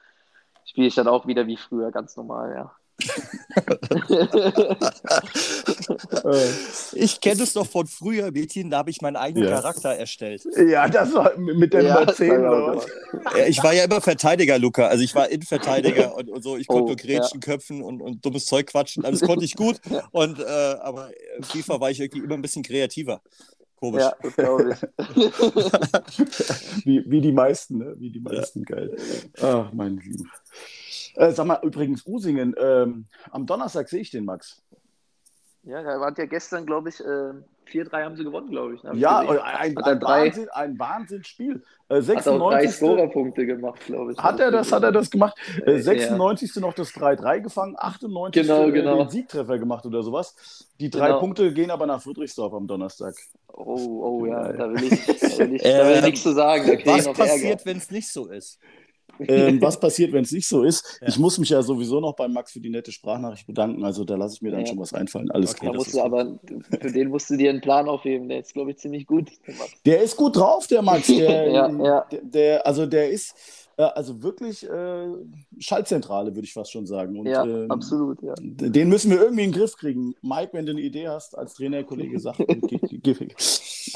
spiele ich dann auch wieder wie früher, ganz normal, ja. ich kenne es doch von früher, Mädchen, da habe ich meinen eigenen ja. Charakter erstellt. Ja, das war mit der ja, Nummer 10 oder Ich war ja immer Verteidiger, Luca. Also ich war Innenverteidiger und, und so. Ich konnte oh, nur Grätschen, ja. Köpfen und, und dummes Zeug quatschen. Alles konnte ich gut. Und, äh, aber FIFA war ich irgendwie immer ein bisschen kreativer. Komisch. Ja, das glaube ich. wie, wie die meisten, ne? Wie die meisten, ja. geil. Ach, mein Lieb. Äh, sag mal, übrigens, Usingen, ähm, am Donnerstag sehe ich den, Max. Ja, da war ja gestern, glaube ich, äh, 4-3 haben sie gewonnen, glaube ich. Ja, ein, ein, Wahnsinn, ein Wahnsinnsspiel. Äh, 96. Hat auch drei Scorerpunkte gemacht, glaube ich. Hat er das, hat er das gemacht? Äh, 96. Ja. noch das 3-3 gefangen, 98. Genau, genau. den Siegtreffer gemacht oder sowas. Die drei genau. Punkte gehen aber nach Friedrichsdorf am Donnerstag. Oh, oh ja, da will ich, da will ich, da will ich nichts zu sagen. was passiert, wenn es nicht so ist? Ähm, was passiert, wenn es nicht so ist. Ja. Ich muss mich ja sowieso noch bei Max für die nette Sprachnachricht bedanken. Also da lasse ich mir dann ja. schon was einfallen. Alles okay, klar. Musst du aber, für den musst du dir einen Plan aufheben. Der ist, glaube ich, ziemlich gut. Der ist gut drauf, der Max. Der, ja, ja. Der, der, also der ist äh, also wirklich äh, Schaltzentrale, würde ich fast schon sagen. Und, ja, ähm, absolut. Ja. Den müssen wir irgendwie in den Griff kriegen. Mike, wenn du eine Idee hast, als Trainerkollege, sag,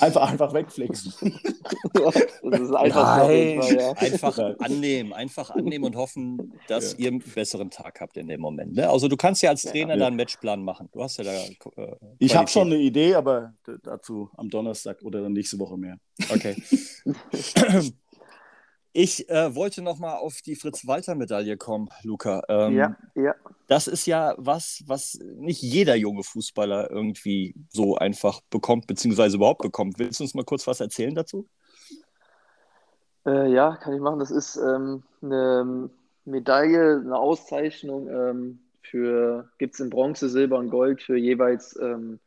einfach, einfach wegflexen. ja, das ist einfach, Nein, Fall, ja. einfach annehmen, einfach annehmen und hoffen, dass ihr einen besseren Tag habt in dem Moment. Ne? Also du kannst ja als Trainer da einen Matchplan machen. Du hast ja da. Äh, ich habe schon eine Idee, aber dazu am Donnerstag oder dann nächste Woche mehr. Okay. Ich äh, wollte noch mal auf die Fritz-Walter-Medaille kommen, Luca. Ähm, ja, ja. Das ist ja was, was nicht jeder junge Fußballer irgendwie so einfach bekommt, beziehungsweise überhaupt bekommt. Willst du uns mal kurz was erzählen dazu? Äh, ja, kann ich machen. Das ist ähm, eine Medaille, eine Auszeichnung ähm, für, gibt es in Bronze, Silber und Gold für jeweils ähm,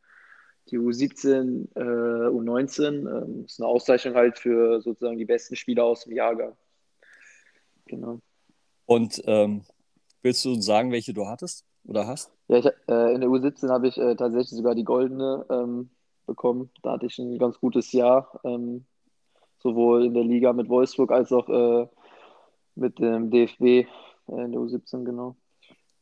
die U17, äh, U19. Ähm, ist eine Auszeichnung halt für sozusagen die besten Spieler aus dem Jahrgang. Genau. Und ähm, willst du uns sagen, welche du hattest oder hast? Ja, ich, äh, in der U17 habe ich äh, tatsächlich sogar die goldene ähm, bekommen. Da hatte ich ein ganz gutes Jahr, ähm, sowohl in der Liga mit Wolfsburg als auch äh, mit dem DFB. äh, in der U17, genau.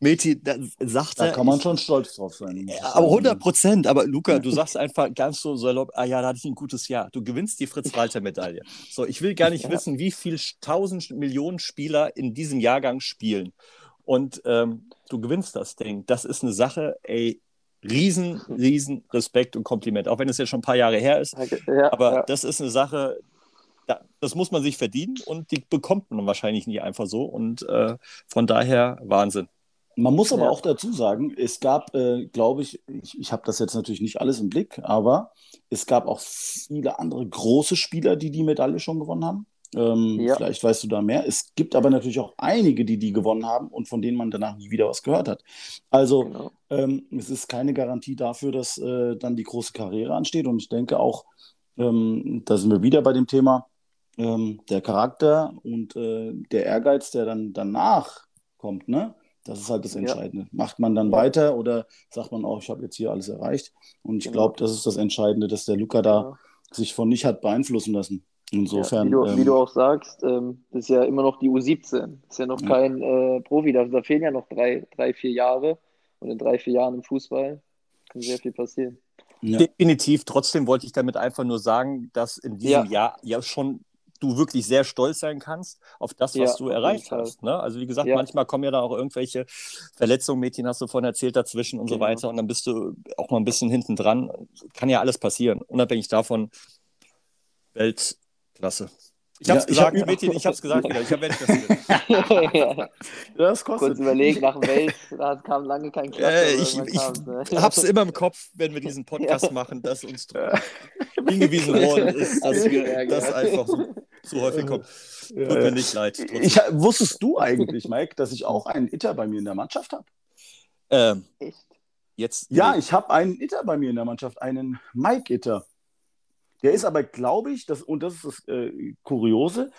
Meti, da sagt Da er, kann man schon stolz drauf sein. sagen. aber 100 Prozent. Aber Luca, du sagst einfach ganz so salopp, ah ja, da hatte ich ein gutes Jahr. Du gewinnst die Fritz-Walter-Medaille. So, ich will gar nicht Ja. wissen, wie viel tausend Millionen Spieler in diesem Jahrgang spielen. Und ähm, du gewinnst das Ding. Das ist eine Sache, ey, riesen, riesen Respekt und Kompliment. Auch wenn es ja schon ein paar Jahre her ist. Ja, Aber ja. das ist eine Sache, da, das muss man sich verdienen und die bekommt man wahrscheinlich nie einfach so. Und äh, von daher Wahnsinn. Man muss aber Ja. auch dazu sagen, es gab, äh, glaube ich, ich, ich habe das jetzt natürlich nicht alles im Blick, aber es gab auch viele andere große Spieler, die die Medaille schon gewonnen haben. Ähm, Ja. Vielleicht weißt du da mehr. Es gibt aber natürlich auch einige, die die gewonnen haben und von denen man danach nie wieder was gehört hat. Also Genau. ähm, es ist keine Garantie dafür, dass äh, dann die große Karriere ansteht. Und ich denke auch, ähm, da sind wir wieder bei dem Thema, ähm, der Charakter und äh, der Ehrgeiz, der dann danach kommt, ne? Das ist halt das Ja. Entscheidende. Macht man dann Ja. weiter oder sagt man auch, ich habe jetzt hier alles erreicht? Und ich Genau. glaube, das ist das Entscheidende, dass der Luca da Ja. sich von nicht hat beeinflussen lassen. Insofern. ja, wie, du, ähm, wie du auch sagst, ähm, das ist ja immer noch die U17. Das ist ja noch Ja. kein äh, Profi. Da, da fehlen ja noch drei, drei, vier Jahre. Und in drei, vier Jahren im Fußball kann sehr viel passieren. ja. Definitiv. Trotzdem wollte ich damit einfach nur sagen, dass in diesem Ja. Jahr ja schon du wirklich sehr stolz sein kannst auf das, was Ja, du erreicht hast. Ne? Also wie gesagt, Ja. manchmal kommen ja da auch irgendwelche Verletzungen, Mädchen hast du vorhin erzählt, dazwischen und so Genau. weiter. Und dann bist du auch mal ein bisschen hinten dran. Kann ja alles passieren. Unabhängig davon, Weltklasse. Ich Ja, hab's ich gesagt, hab- Mädchen, ich hab's gesagt wieder. Ich habe Weltklasse. ja. Das kostet. Kurz überlegt, nach dem Welt, da kam lange kein Klasse. Äh, ich ich ne? hab's immer im Kopf, wenn wir diesen Podcast machen, dass uns hingewiesen worden ist, dass geärgert. das einfach so, so häufig kommt. Tut Ja, mir nicht leid. Ich, wusstest du eigentlich, Mike, dass ich auch einen Itter bei mir in der Mannschaft habe? Ähm, Echt? jetzt. Ja, ich habe einen Itter bei mir in der Mannschaft, einen Mike Itter. Der ist aber, glaube ich, das, und das ist das äh, Kuriose,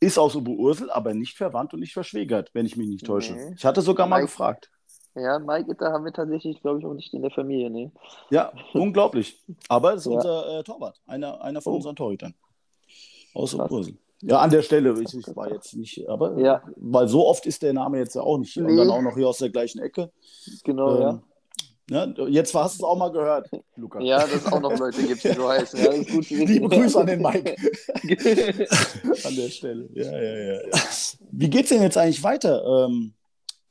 ist aus Oberursel, aber nicht verwandt und nicht verschwägert, wenn ich mich nicht täusche. Nee. Ich hatte sogar mal Mike- gefragt. Ja, Mike, da haben wir tatsächlich, glaube ich, auch nicht in der Familie, ne? Ja, unglaublich. Aber es ist Ja. unser äh, Torwart, einer, einer von Oh. unseren Torhütern. Aus. Oberursel. Ja, an der Stelle, ich, ich war jetzt nicht, aber Ja. weil so oft ist der Name jetzt ja auch nicht. Und Nee. dann auch noch hier aus der gleichen Ecke. Genau, Ähm, ne, jetzt hast du es auch mal gehört, Luca. ja. Ja, dass es auch noch Leute gibt, die so heißen. Ja, gut. Liebe Grüße an den Mike. an der Stelle. Ja, ja, ja. ja. Wie geht's denn jetzt eigentlich weiter, ähm,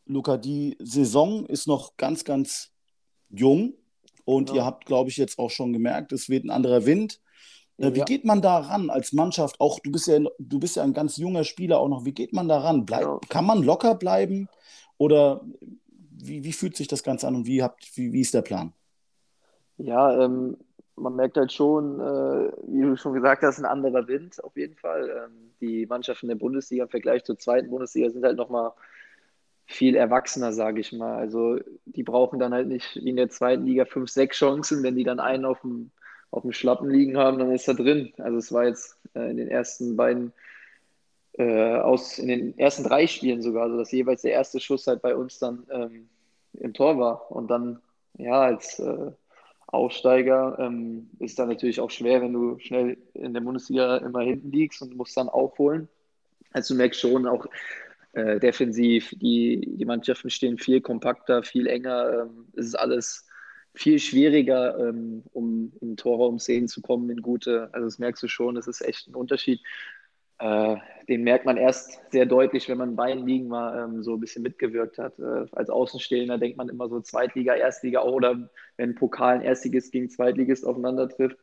Luca? Die Saison ist noch ganz, ganz jung und Ja. ihr habt, glaube ich, jetzt auch schon gemerkt, es wird ein anderer Wind. Wie Ja. geht man da ran als Mannschaft? Auch du bist ja, du bist ja ein ganz junger Spieler auch noch. Wie geht man da ran? Bleib, Ja. Kann man locker bleiben? Oder wie, wie fühlt sich das Ganze an und wie, habt, wie, wie ist der Plan? Ja, ähm, man merkt halt schon, äh, wie du schon gesagt hast, ein anderer Wind auf jeden Fall. Ähm, die Mannschaften der Bundesliga im Vergleich zur zweiten Bundesliga sind halt nochmal viel erwachsener, sage ich mal. Also die brauchen dann halt nicht wie in der zweiten Liga fünf, sechs Chancen. Wenn die dann einen auf dem, auf dem Schlappen liegen haben, dann ist er drin. Also es war jetzt äh, in den ersten beiden, äh, aus, in den ersten drei Spielen sogar, also dass jeweils der erste Schuss halt bei uns dann ähm, im Tor war. Und dann, ja, als äh, Aufsteiger ähm, ist dann natürlich auch schwer, wenn du schnell in der Bundesliga immer hinten liegst und musst dann aufholen. Also du merkst schon auch äh, defensiv, die, die Mannschaften stehen viel kompakter, viel enger. Ähm, es ist alles viel schwieriger, ähm, um in Torraumszenen zu kommen, in gute. Also das merkst du schon, das ist echt ein Unterschied. Äh, den merkt man erst sehr deutlich, wenn man in beiden Ligen mal ähm, so ein bisschen mitgewirkt hat. Äh, als Außenstehender denkt man immer so Zweitliga, Erstliga oder wenn Pokal ein Erstligist gegen Zweitligist aufeinander trifft,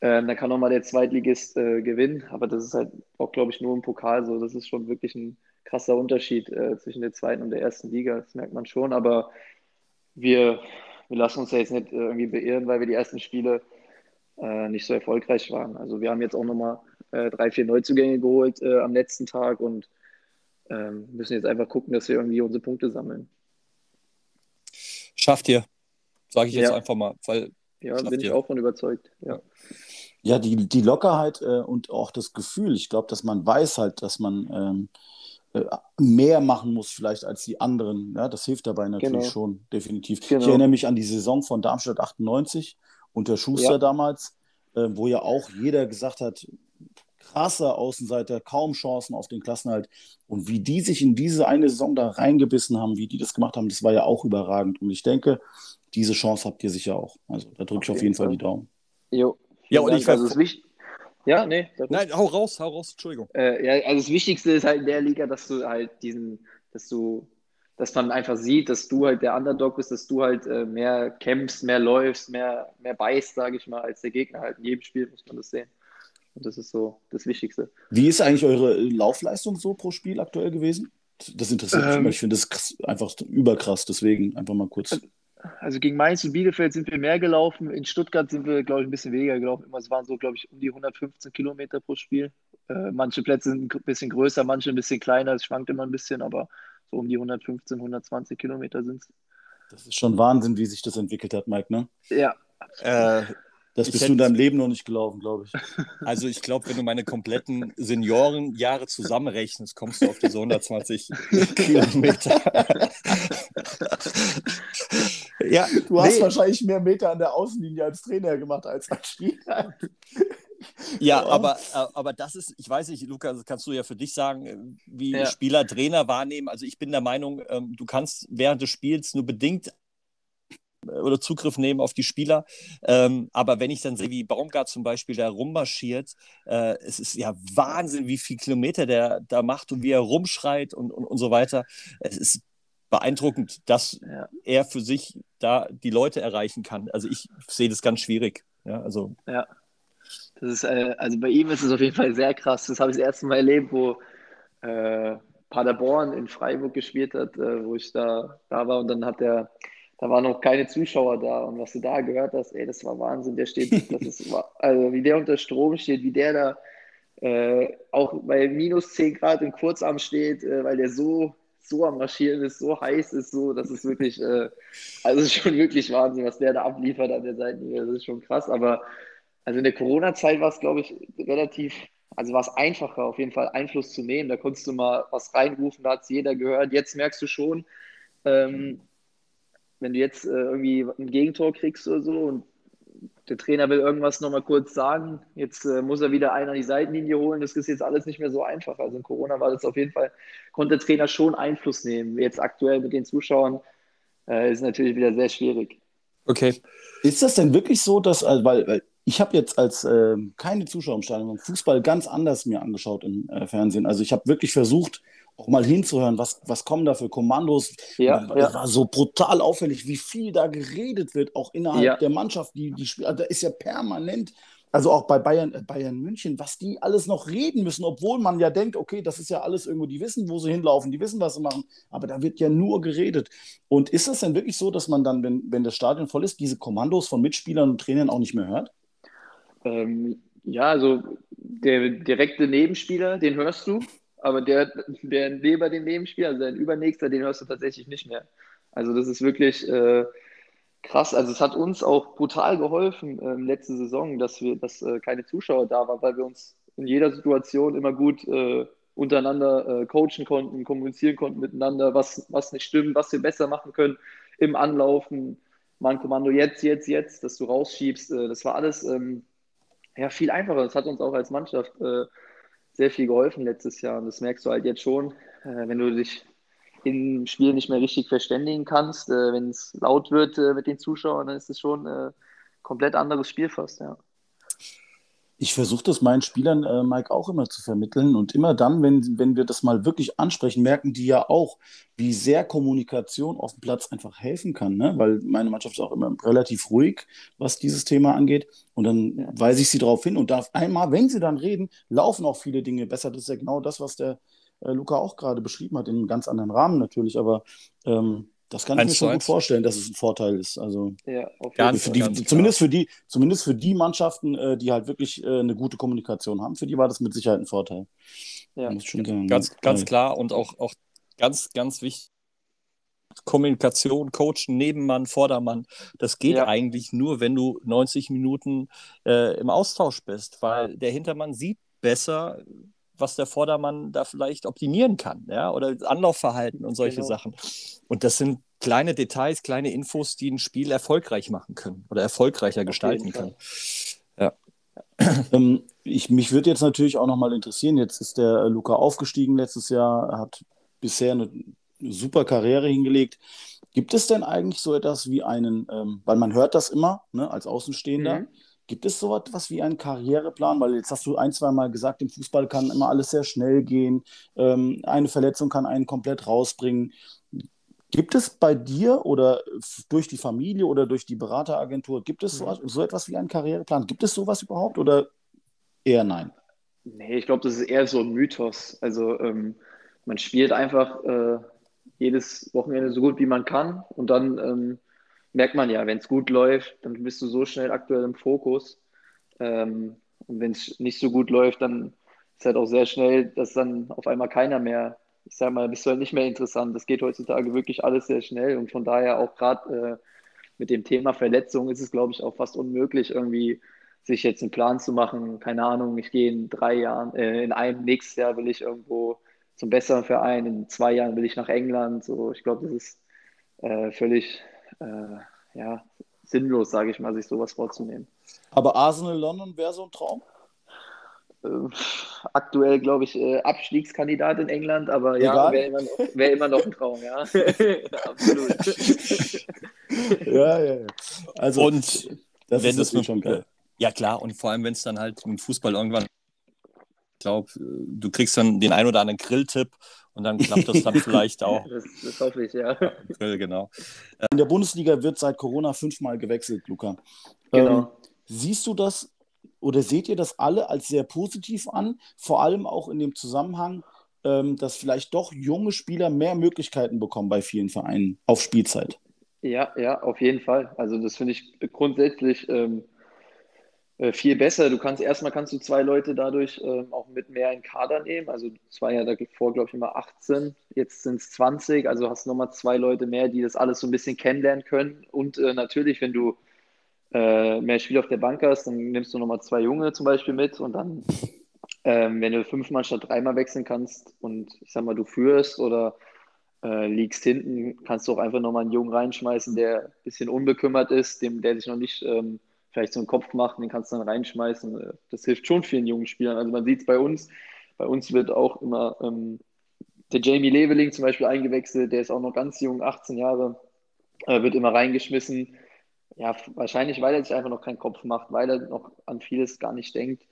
ähm, dann kann auch mal der Zweitligist äh, gewinnen. Aber das ist halt auch, glaube ich, nur im Pokal so. Das ist schon wirklich ein krasser Unterschied äh, zwischen der zweiten und der ersten Liga. Das merkt man schon. Aber wir, wir lassen uns ja jetzt nicht äh, irgendwie beirren, weil wir die ersten Spiele äh, nicht so erfolgreich waren. Also wir haben jetzt auch nochmal äh, drei, vier Neuzugänge geholt äh, am letzten Tag und ähm, müssen jetzt einfach gucken, dass wir irgendwie unsere Punkte sammeln. Schafft ihr. Sage ich jetzt Ja. einfach mal. Weil, Ja, bin ich ihr. auch von überzeugt. Ja. Ja, die, die Lockerheit äh, und auch das Gefühl, ich glaube, dass man weiß halt, dass man ähm, äh, mehr machen muss vielleicht als die anderen. Ja, das hilft dabei natürlich Genau. schon, definitiv. Genau. Ich erinnere mich an die Saison von Darmstadt 98 unter Schuster Ja. damals, äh, wo ja auch jeder gesagt hat, krasser Außenseiter, kaum Chancen auf den Klassenhalt. Und wie die sich in diese eine Saison da reingebissen haben, wie die das gemacht haben, das war ja auch überragend. Und ich denke, diese Chance habt ihr sicher auch. Also da drücke ich auf jeden Fall die Daumen. Jo. Ja, und ich also es wichtig. Ja, nee. Nein, hau raus, hau raus, Entschuldigung. Äh, ja, also das Wichtigste ist halt in der Liga, dass du halt diesen, dass du, dass man einfach sieht, dass du halt der Underdog bist, dass du halt äh, mehr kämpfst, mehr läufst, mehr, mehr beißt, sage ich mal, als der Gegner halt. In jedem Spiel muss man das sehen. Und das ist so das Wichtigste. Wie ist eigentlich eure Laufleistung so pro Spiel aktuell gewesen? Das interessiert mich ähm, Ich finde das einfach überkrass, deswegen einfach mal kurz. Also gegen Mainz und Bielefeld sind wir mehr gelaufen. In Stuttgart sind wir, glaube ich, ein bisschen weniger gelaufen. Es waren so, glaube ich, um die 115 Kilometer pro Spiel. Äh, manche Plätze sind ein bisschen größer, manche ein bisschen kleiner. Es schwankt immer ein bisschen, aber so um die 115, 120 Kilometer sind es. Das ist schon Wahnsinn, wie sich das entwickelt hat, Mike, ne? Ja. Äh, das ich bist hätte, du in deinem Leben noch nicht gelaufen, glaube ich. Also ich glaube, wenn du meine kompletten Seniorenjahre zusammenrechnest, kommst du auf diese 120 Kilometer. ja, du hast nee. wahrscheinlich mehr Meter an der Außenlinie als Trainer gemacht als als Spieler. Ja, aber, äh, aber das ist, ich weiß nicht, Lukas, das kannst du ja für dich sagen, äh, wie ja. Spieler Trainer wahrnehmen. Also ich bin der Meinung, ähm, du kannst während des Spiels nur bedingt oder Zugriff nehmen auf die Spieler. Ähm, aber wenn ich dann sehe, wie Baumgart zum Beispiel da rummarschiert, äh, es ist ja Wahnsinn, wie viel Kilometer der da macht und wie er rumschreit und, und, und so weiter. Es ist beeindruckend, dass ja. er für sich da die Leute erreichen kann. Also ich sehe das ganz schwierig. Ja, also. Ja. Das ist, äh, also bei ihm ist es auf jeden Fall sehr krass. Das habe ich das erste Mal erlebt, wo äh, Paderborn in Freiburg gespielt hat, äh, wo ich da, da war und dann hat er da waren noch keine Zuschauer da. Und was du da gehört hast, ey, das war Wahnsinn. Der steht, das ist, also wie der unter Strom steht, wie der da äh, auch bei minus 10 Grad im Kurzarm steht, äh, weil der so, so am Marschieren ist, so heiß ist, so, das ist wirklich, äh, also schon wirklich Wahnsinn, was der da abliefert an der Seitenlinie. Das ist schon krass. Aber also in der Corona-Zeit war es, glaube ich, relativ, also war es einfacher, auf jeden Fall Einfluss zu nehmen. Da konntest du mal was reinrufen, da hat es jeder gehört. Jetzt merkst du schon, ähm, wenn du jetzt äh, irgendwie ein Gegentor kriegst oder so und der Trainer will irgendwas nochmal kurz sagen, jetzt äh, muss er wieder einer die Seitenlinie holen, das ist jetzt alles nicht mehr so einfach. Also in Corona war das auf jeden Fall, konnte der Trainer schon Einfluss nehmen. Jetzt aktuell mit den Zuschauern äh, ist natürlich wieder sehr schwierig. Okay. Ist das denn wirklich so, dass, also, weil, weil ich habe jetzt als äh, keine Zuschauer im Stadion Fußball ganz anders mir angeschaut im äh, Fernsehen. Also ich habe wirklich versucht, auch mal hinzuhören, was, was kommen da für Kommandos. Ja, das ja. war so brutal auffällig, wie viel da geredet wird, auch innerhalb ja. der Mannschaft. Die, die Spieler, da ist ja permanent, also auch bei Bayern, äh, Bayern München, was die alles noch reden müssen, obwohl man ja denkt, okay, das ist ja alles irgendwo, die wissen, wo sie hinlaufen, die wissen, was sie machen, aber da wird ja nur geredet. Und ist es denn wirklich so, dass man dann, wenn, wenn das Stadion voll ist, diese Kommandos von Mitspielern und Trainern auch nicht mehr hört? Ähm, ja, also der direkte Nebenspieler, den hörst du, aber der, der neben dem also der Übernächster, den hörst du tatsächlich nicht mehr. Also das ist wirklich äh, krass. Also es hat uns auch brutal geholfen äh, letzte Saison, dass wir, dass äh, keine Zuschauer da waren, weil wir uns in jeder Situation immer gut äh, untereinander äh, coachen konnten, kommunizieren konnten miteinander, was, was nicht stimmt, was wir besser machen können im Anlaufen. Mein Kommando jetzt, jetzt, jetzt, dass du rausschiebst. Äh, das war alles ähm, ja, viel einfacher. Das hat uns auch als Mannschaft äh, sehr viel geholfen letztes Jahr. Und das merkst du halt jetzt schon, äh, wenn du dich im Spiel nicht mehr richtig verständigen kannst, äh, wenn es laut wird äh, mit den Zuschauern, dann ist es schon ein komplett anderes Spiel fast, ja. Ich versuche das meinen Spielern, äh, Mike, auch immer zu vermitteln. Und immer dann, wenn, wenn wir das mal wirklich ansprechen, merken die ja auch, wie sehr Kommunikation auf dem Platz einfach helfen kann. Ne? Weil meine Mannschaft ist auch immer relativ ruhig, was dieses Thema angeht. Und dann ja. weise ich sie darauf hin. Und auf einmal, wenn sie dann reden, laufen auch viele Dinge besser. Das ist ja genau das, was der äh, Luca auch gerade beschrieben hat, in einem ganz anderen Rahmen natürlich. Aber ähm, das kann ich mir schon gut vorstellen, dass es ein Vorteil ist. Also ja, ganz, für die, zumindest, für die, zumindest für die Mannschaften, äh, die halt wirklich äh, eine gute Kommunikation haben, für die war das mit Sicherheit ein Vorteil. Ja, sagen, ganz, ganz klar und auch, auch ganz, ganz wichtig. Kommunikation, Coachen, Nebenmann, Vordermann, das geht ja. eigentlich nur, wenn du 90 Minuten äh, im Austausch bist, weil der Hintermann sieht besser, was der Vordermann da vielleicht optimieren kann, ja, oder Anlaufverhalten und solche genau. Sachen. Und das sind kleine Details, kleine Infos, die ein Spiel erfolgreich machen können oder erfolgreicher gestalten können. Ja. Ähm, ich, mich würde jetzt natürlich auch nochmal interessieren, jetzt ist der Luca aufgestiegen letztes Jahr, hat bisher eine super Karriere hingelegt. Gibt es denn eigentlich so etwas wie einen, ähm, weil man hört das immer ne, als Außenstehender, mhm. Gibt es so etwas wie einen Karriereplan? Weil jetzt hast du ein, zwei Mal gesagt, im Fußball kann immer alles sehr schnell gehen, ähm, eine Verletzung kann einen komplett rausbringen. Gibt es bei dir oder durch die Familie oder durch die Berateragentur, gibt es so, mhm. so etwas wie einen Karriereplan? Gibt es sowas überhaupt oder eher nein? Nee, ich glaube, das ist eher so ein Mythos. Also ähm, man spielt einfach äh, jedes Wochenende so gut wie man kann und dann ähm, merkt man ja, wenn es gut läuft, dann bist du so schnell aktuell im Fokus. Ähm, und wenn es nicht so gut läuft, dann ist halt auch sehr schnell, dass dann auf einmal keiner mehr, ich sag mal, bist du halt nicht mehr interessant. Das geht heutzutage wirklich alles sehr schnell und von daher auch gerade äh, mit dem Thema Verletzung ist es, glaube ich, auch fast unmöglich, irgendwie sich jetzt einen Plan zu machen. Keine Ahnung, ich gehe in drei Jahren, äh, in einem nächstes Jahr will ich irgendwo zum besseren Verein. In zwei Jahren will ich nach England. So, ich glaube, das ist äh, völlig äh, ja, sinnlos, sage ich mal, sich sowas vorzunehmen. Aber Arsenal London wäre so ein Traum? Äh, aktuell, glaube ich, äh, Abstiegskandidat in England, aber ja, wäre immer, wär immer, noch ein Traum, ja. Absolut. ja, ja, ja. Also, und das wenn ist das schon geil. Ja, klar, und vor allem, wenn es dann halt im Fußball irgendwann glaube, du kriegst dann den ein oder anderen Grilltipp und dann klappt das dann vielleicht auch. Das, das hoffe ich, ja. Grill, genau. In der Bundesliga wird seit Corona fünfmal gewechselt, Luca. Genau. Ähm, siehst du das oder seht ihr das alle als sehr positiv an? Vor allem auch in dem Zusammenhang, ähm, dass vielleicht doch junge Spieler mehr Möglichkeiten bekommen bei vielen Vereinen auf Spielzeit. Ja, ja, auf jeden Fall. Also das finde ich grundsätzlich ähm, äh, viel besser. Du kannst erstmal kannst du zwei Leute dadurch ähm, auch mit mehr in Kader nehmen. Also es war ja davor, glaube ich, immer 18, jetzt sind es 20, also hast du nochmal zwei Leute mehr, die das alles so ein bisschen kennenlernen können. Und äh, natürlich, wenn du äh, mehr Spiel auf der Bank hast, dann nimmst du nochmal zwei Junge zum Beispiel mit und dann, ähm, wenn du fünfmal statt dreimal wechseln kannst und ich sag mal, du führst oder äh, liegst hinten, kannst du auch einfach nochmal einen Jungen reinschmeißen, der ein bisschen unbekümmert ist, dem, der sich noch nicht ähm, vielleicht so einen Kopf macht, den kannst du dann reinschmeißen. Das hilft schon vielen jungen Spielern. Also man sieht es bei uns. Bei uns wird auch immer ähm, der Jamie Leveling zum Beispiel eingewechselt, der ist auch noch ganz jung, 18 Jahre, äh, wird immer reingeschmissen. Ja, wahrscheinlich, weil er sich einfach noch keinen Kopf macht, weil er noch an vieles gar nicht denkt,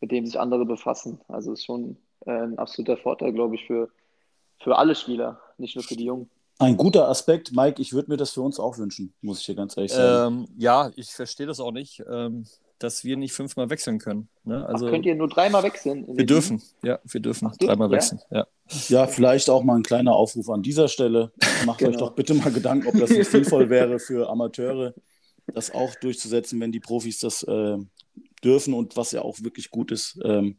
mit dem sich andere befassen. Also ist schon äh, ein absoluter Vorteil, glaube ich, für, für alle Spieler, nicht nur für die Jungen. Ein guter Aspekt, Mike, ich würde mir das für uns auch wünschen, muss ich dir ganz ehrlich sagen. Ähm, ja, ich verstehe das auch nicht, ähm, dass wir nicht fünfmal wechseln können. Ne? Also, Ach, könnt ihr nur dreimal wechseln? Wir dürfen, ja, wir dürfen Ach, dreimal ja? wechseln. Ja. ja, vielleicht auch mal ein kleiner Aufruf an dieser Stelle. Macht genau. euch doch bitte mal Gedanken, ob das nicht sinnvoll wäre für Amateure, das auch durchzusetzen, wenn die Profis das äh, dürfen und was ja auch wirklich gut ist. Ähm,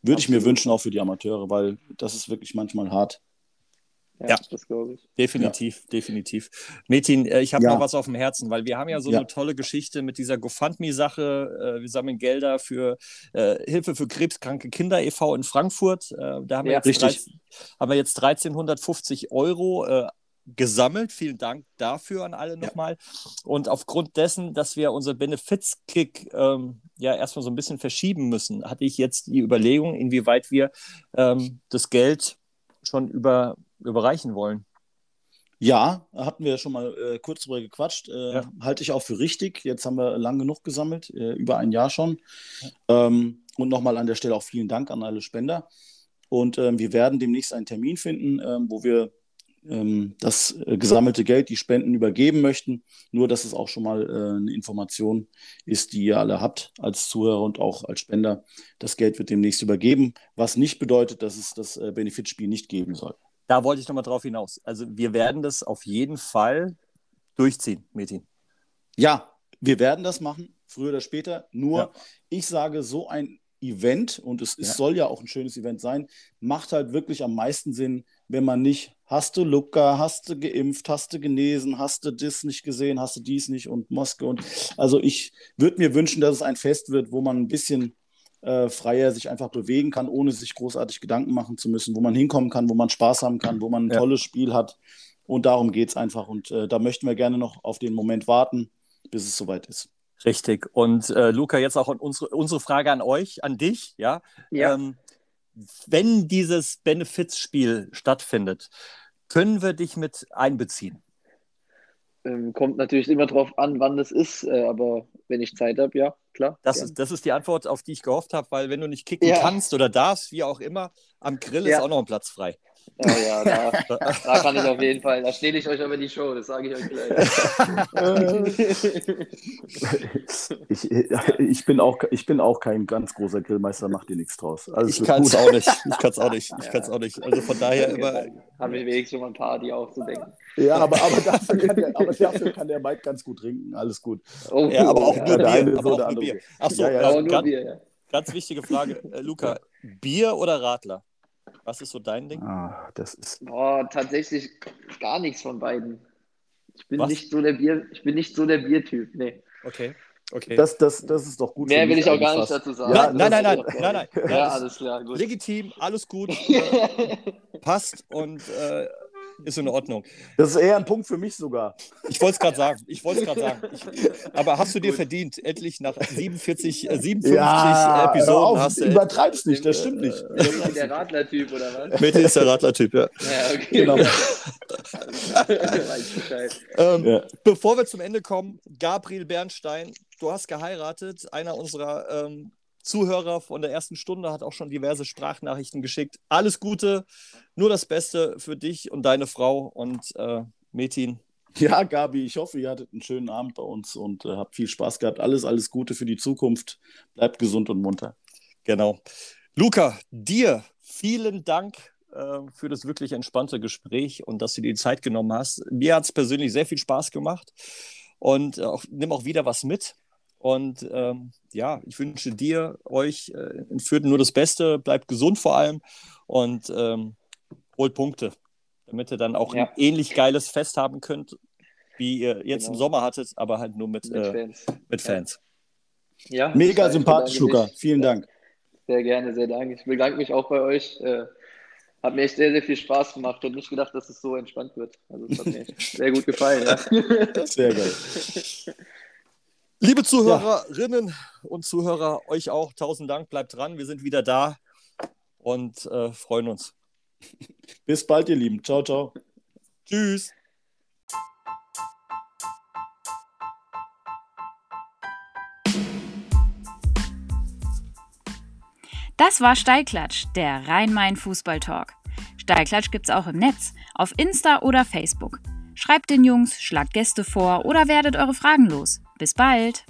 würde ich mir wünschen, auch für die Amateure, weil das ist wirklich manchmal hart. Ja, ja, das glaube ich. Definitiv, ja. definitiv. Metin, äh, ich habe ja. noch was auf dem Herzen, weil wir haben ja so eine tolle Geschichte mit dieser GoFundMe-Sache. Äh, wir sammeln Gelder für äh, Hilfe für krebskranke Kinder e.V. in Frankfurt. da haben, wir jetzt 13, haben wir jetzt 1350 Euro gesammelt. Vielen Dank dafür an alle nochmal. Und aufgrund dessen, dass wir unser Benefizkick ähm, ja erstmal so ein bisschen verschieben müssen, hatte ich jetzt die Überlegung, inwieweit wir ähm, das Geld schon über überreichen wollen. Ja, hatten wir ja schon mal äh, kurz drüber gequatscht. Äh, ja. Halte ich auch für richtig. Jetzt haben wir lang genug gesammelt, äh, über ein Jahr schon. Ja. Ähm, und nochmal an der Stelle auch vielen Dank an alle Spender. Und ähm, wir werden demnächst einen Termin finden, ähm, wo wir ähm, das äh, gesammelte Geld, die Spenden übergeben möchten. Nur, dass es auch schon mal äh, eine Information ist, die ihr alle habt als Zuhörer und auch als Spender. Das Geld wird demnächst übergeben, was nicht bedeutet, dass es das äh, Benefitspiel nicht geben soll da wollte ich nochmal drauf hinaus. Also wir werden das auf jeden Fall durchziehen, Metin. Ja, wir werden das machen, früher oder später. Nur, ja. ich sage, so ein Event, und es, es soll ja auch ein schönes Event sein, macht halt wirklich am meisten Sinn, wenn man nicht, hast du Luca, hast du geimpft, hast du genesen, hast du das nicht gesehen, hast du dies nicht und Moskau. Und also ich würde mir wünschen, dass es ein Fest wird, wo man ein bisschen äh, freier sich einfach bewegen kann, ohne sich großartig Gedanken machen zu müssen, wo man hinkommen kann, wo man Spaß haben kann, wo man ein ja. tolles Spiel hat. Und darum geht es einfach. Und äh, da möchten wir gerne noch auf den Moment warten, bis es soweit ist. Richtig. Und äh, Luca, jetzt auch unsere, unsere Frage an euch, an dich, ja. ja. Ähm, wenn dieses Benefizspiel stattfindet, können wir dich mit einbeziehen? Ähm, kommt natürlich immer drauf an, wann das ist, äh, aber wenn ich Zeit habe, ja, klar. Das ist, das ist die Antwort, auf die ich gehofft habe, weil wenn du nicht kicken ja. kannst oder darfst, wie auch immer, am Grill ja. ist auch noch ein Platz frei. Oh ja, da, da, kann ich auf jeden Fall, da stehe ich euch aber die Show, das sage ich euch gleich. ich, ich, bin auch, ich bin auch kein ganz großer Grillmeister, macht dir nichts draus. Alles ich kann es auch nicht. Ich kann es auch nicht. Ich kann es auch nicht. Also von daher immer. Habe ich wenigstens schon mal ein paar, die auch so denken. Ja, aber, aber, dafür kann der, aber dafür kann der Mike ganz gut trinken. Alles gut. Oh, ja, aber auch ja, nur Bier. Aber auch nur Bier. Achso, ja, ja, ganz, Bier, ganz wichtige Frage. Äh, Luca, Bier oder Radler? Was ist so dein Ding? Ah, das ist. Boah, tatsächlich gar nichts von beiden. Ich bin Was? nicht so der Bier, ich bin nicht so der Biertyp, nee. Okay. Okay. Das, das, das ist doch gut. Mehr will ich auch gar nicht dazu sagen. Ja, nein, nein, nein, nein, nein, nein. Ja, alles klar, gut. Legitim, alles gut. passt und äh, ist in Ordnung. Das ist eher ein Punkt für mich sogar. Ich wollte es gerade sagen. Ich wollte es gerade sagen. Ich, aber hast du dir verdient, endlich nach 47, äh, 57 ja, Episoden auf, hast du. Übertreib's nicht, das stimmt nicht. Äh, ist der Radlertyp oder was? Mette ist der Radlertyp, ja. Ja, okay. Genau. ähm, ja. Bevor wir zum Ende kommen, Gabriel Bernstein, du hast geheiratet, einer unserer ähm, Zuhörer von der ersten Stunde hat auch schon diverse Sprachnachrichten geschickt. Alles Gute, nur das Beste für dich und deine Frau und äh, Metin. Ja, Gabi, ich hoffe, ihr hattet einen schönen Abend bei uns und äh, habt viel Spaß gehabt. Alles, alles Gute für die Zukunft. Bleibt gesund und munter. Genau. Luca, dir vielen Dank äh, für das wirklich entspannte Gespräch und dass du dir die Zeit genommen hast. Mir hat es persönlich sehr viel Spaß gemacht und äh, auch, nimm auch wieder was mit. Und ähm, ja, ich wünsche dir, euch äh, in Fürth nur das Beste, bleibt gesund vor allem und ähm, holt Punkte, damit ihr dann auch ja. ein ähnlich geiles Fest haben könnt, wie ihr jetzt genau. im Sommer hattet, aber halt nur mit, mit äh, Fans. Mit Fans. Ja. Mega sympathisch, Luca. Vielen Dank. Sehr gerne, sehr danke. Ich bedanke mich auch bei euch. Äh, hat mir echt sehr, sehr viel Spaß gemacht. Ich hätte nicht gedacht, dass es so entspannt wird. Also es hat mir sehr gut gefallen. Ja. Sehr geil. Liebe Zuhörerinnen ja. und Zuhörer, euch auch tausend Dank. Bleibt dran, wir sind wieder da und äh, freuen uns. Bis bald, ihr Lieben. Ciao, ciao. Tschüss. Das war Steilklatsch, der Rhein-Main-Fußball-Talk. Steilklatsch gibt's auch im Netz, auf Insta oder Facebook. Schreibt den Jungs, schlagt Gäste vor oder werdet eure Fragen los. Bis bald!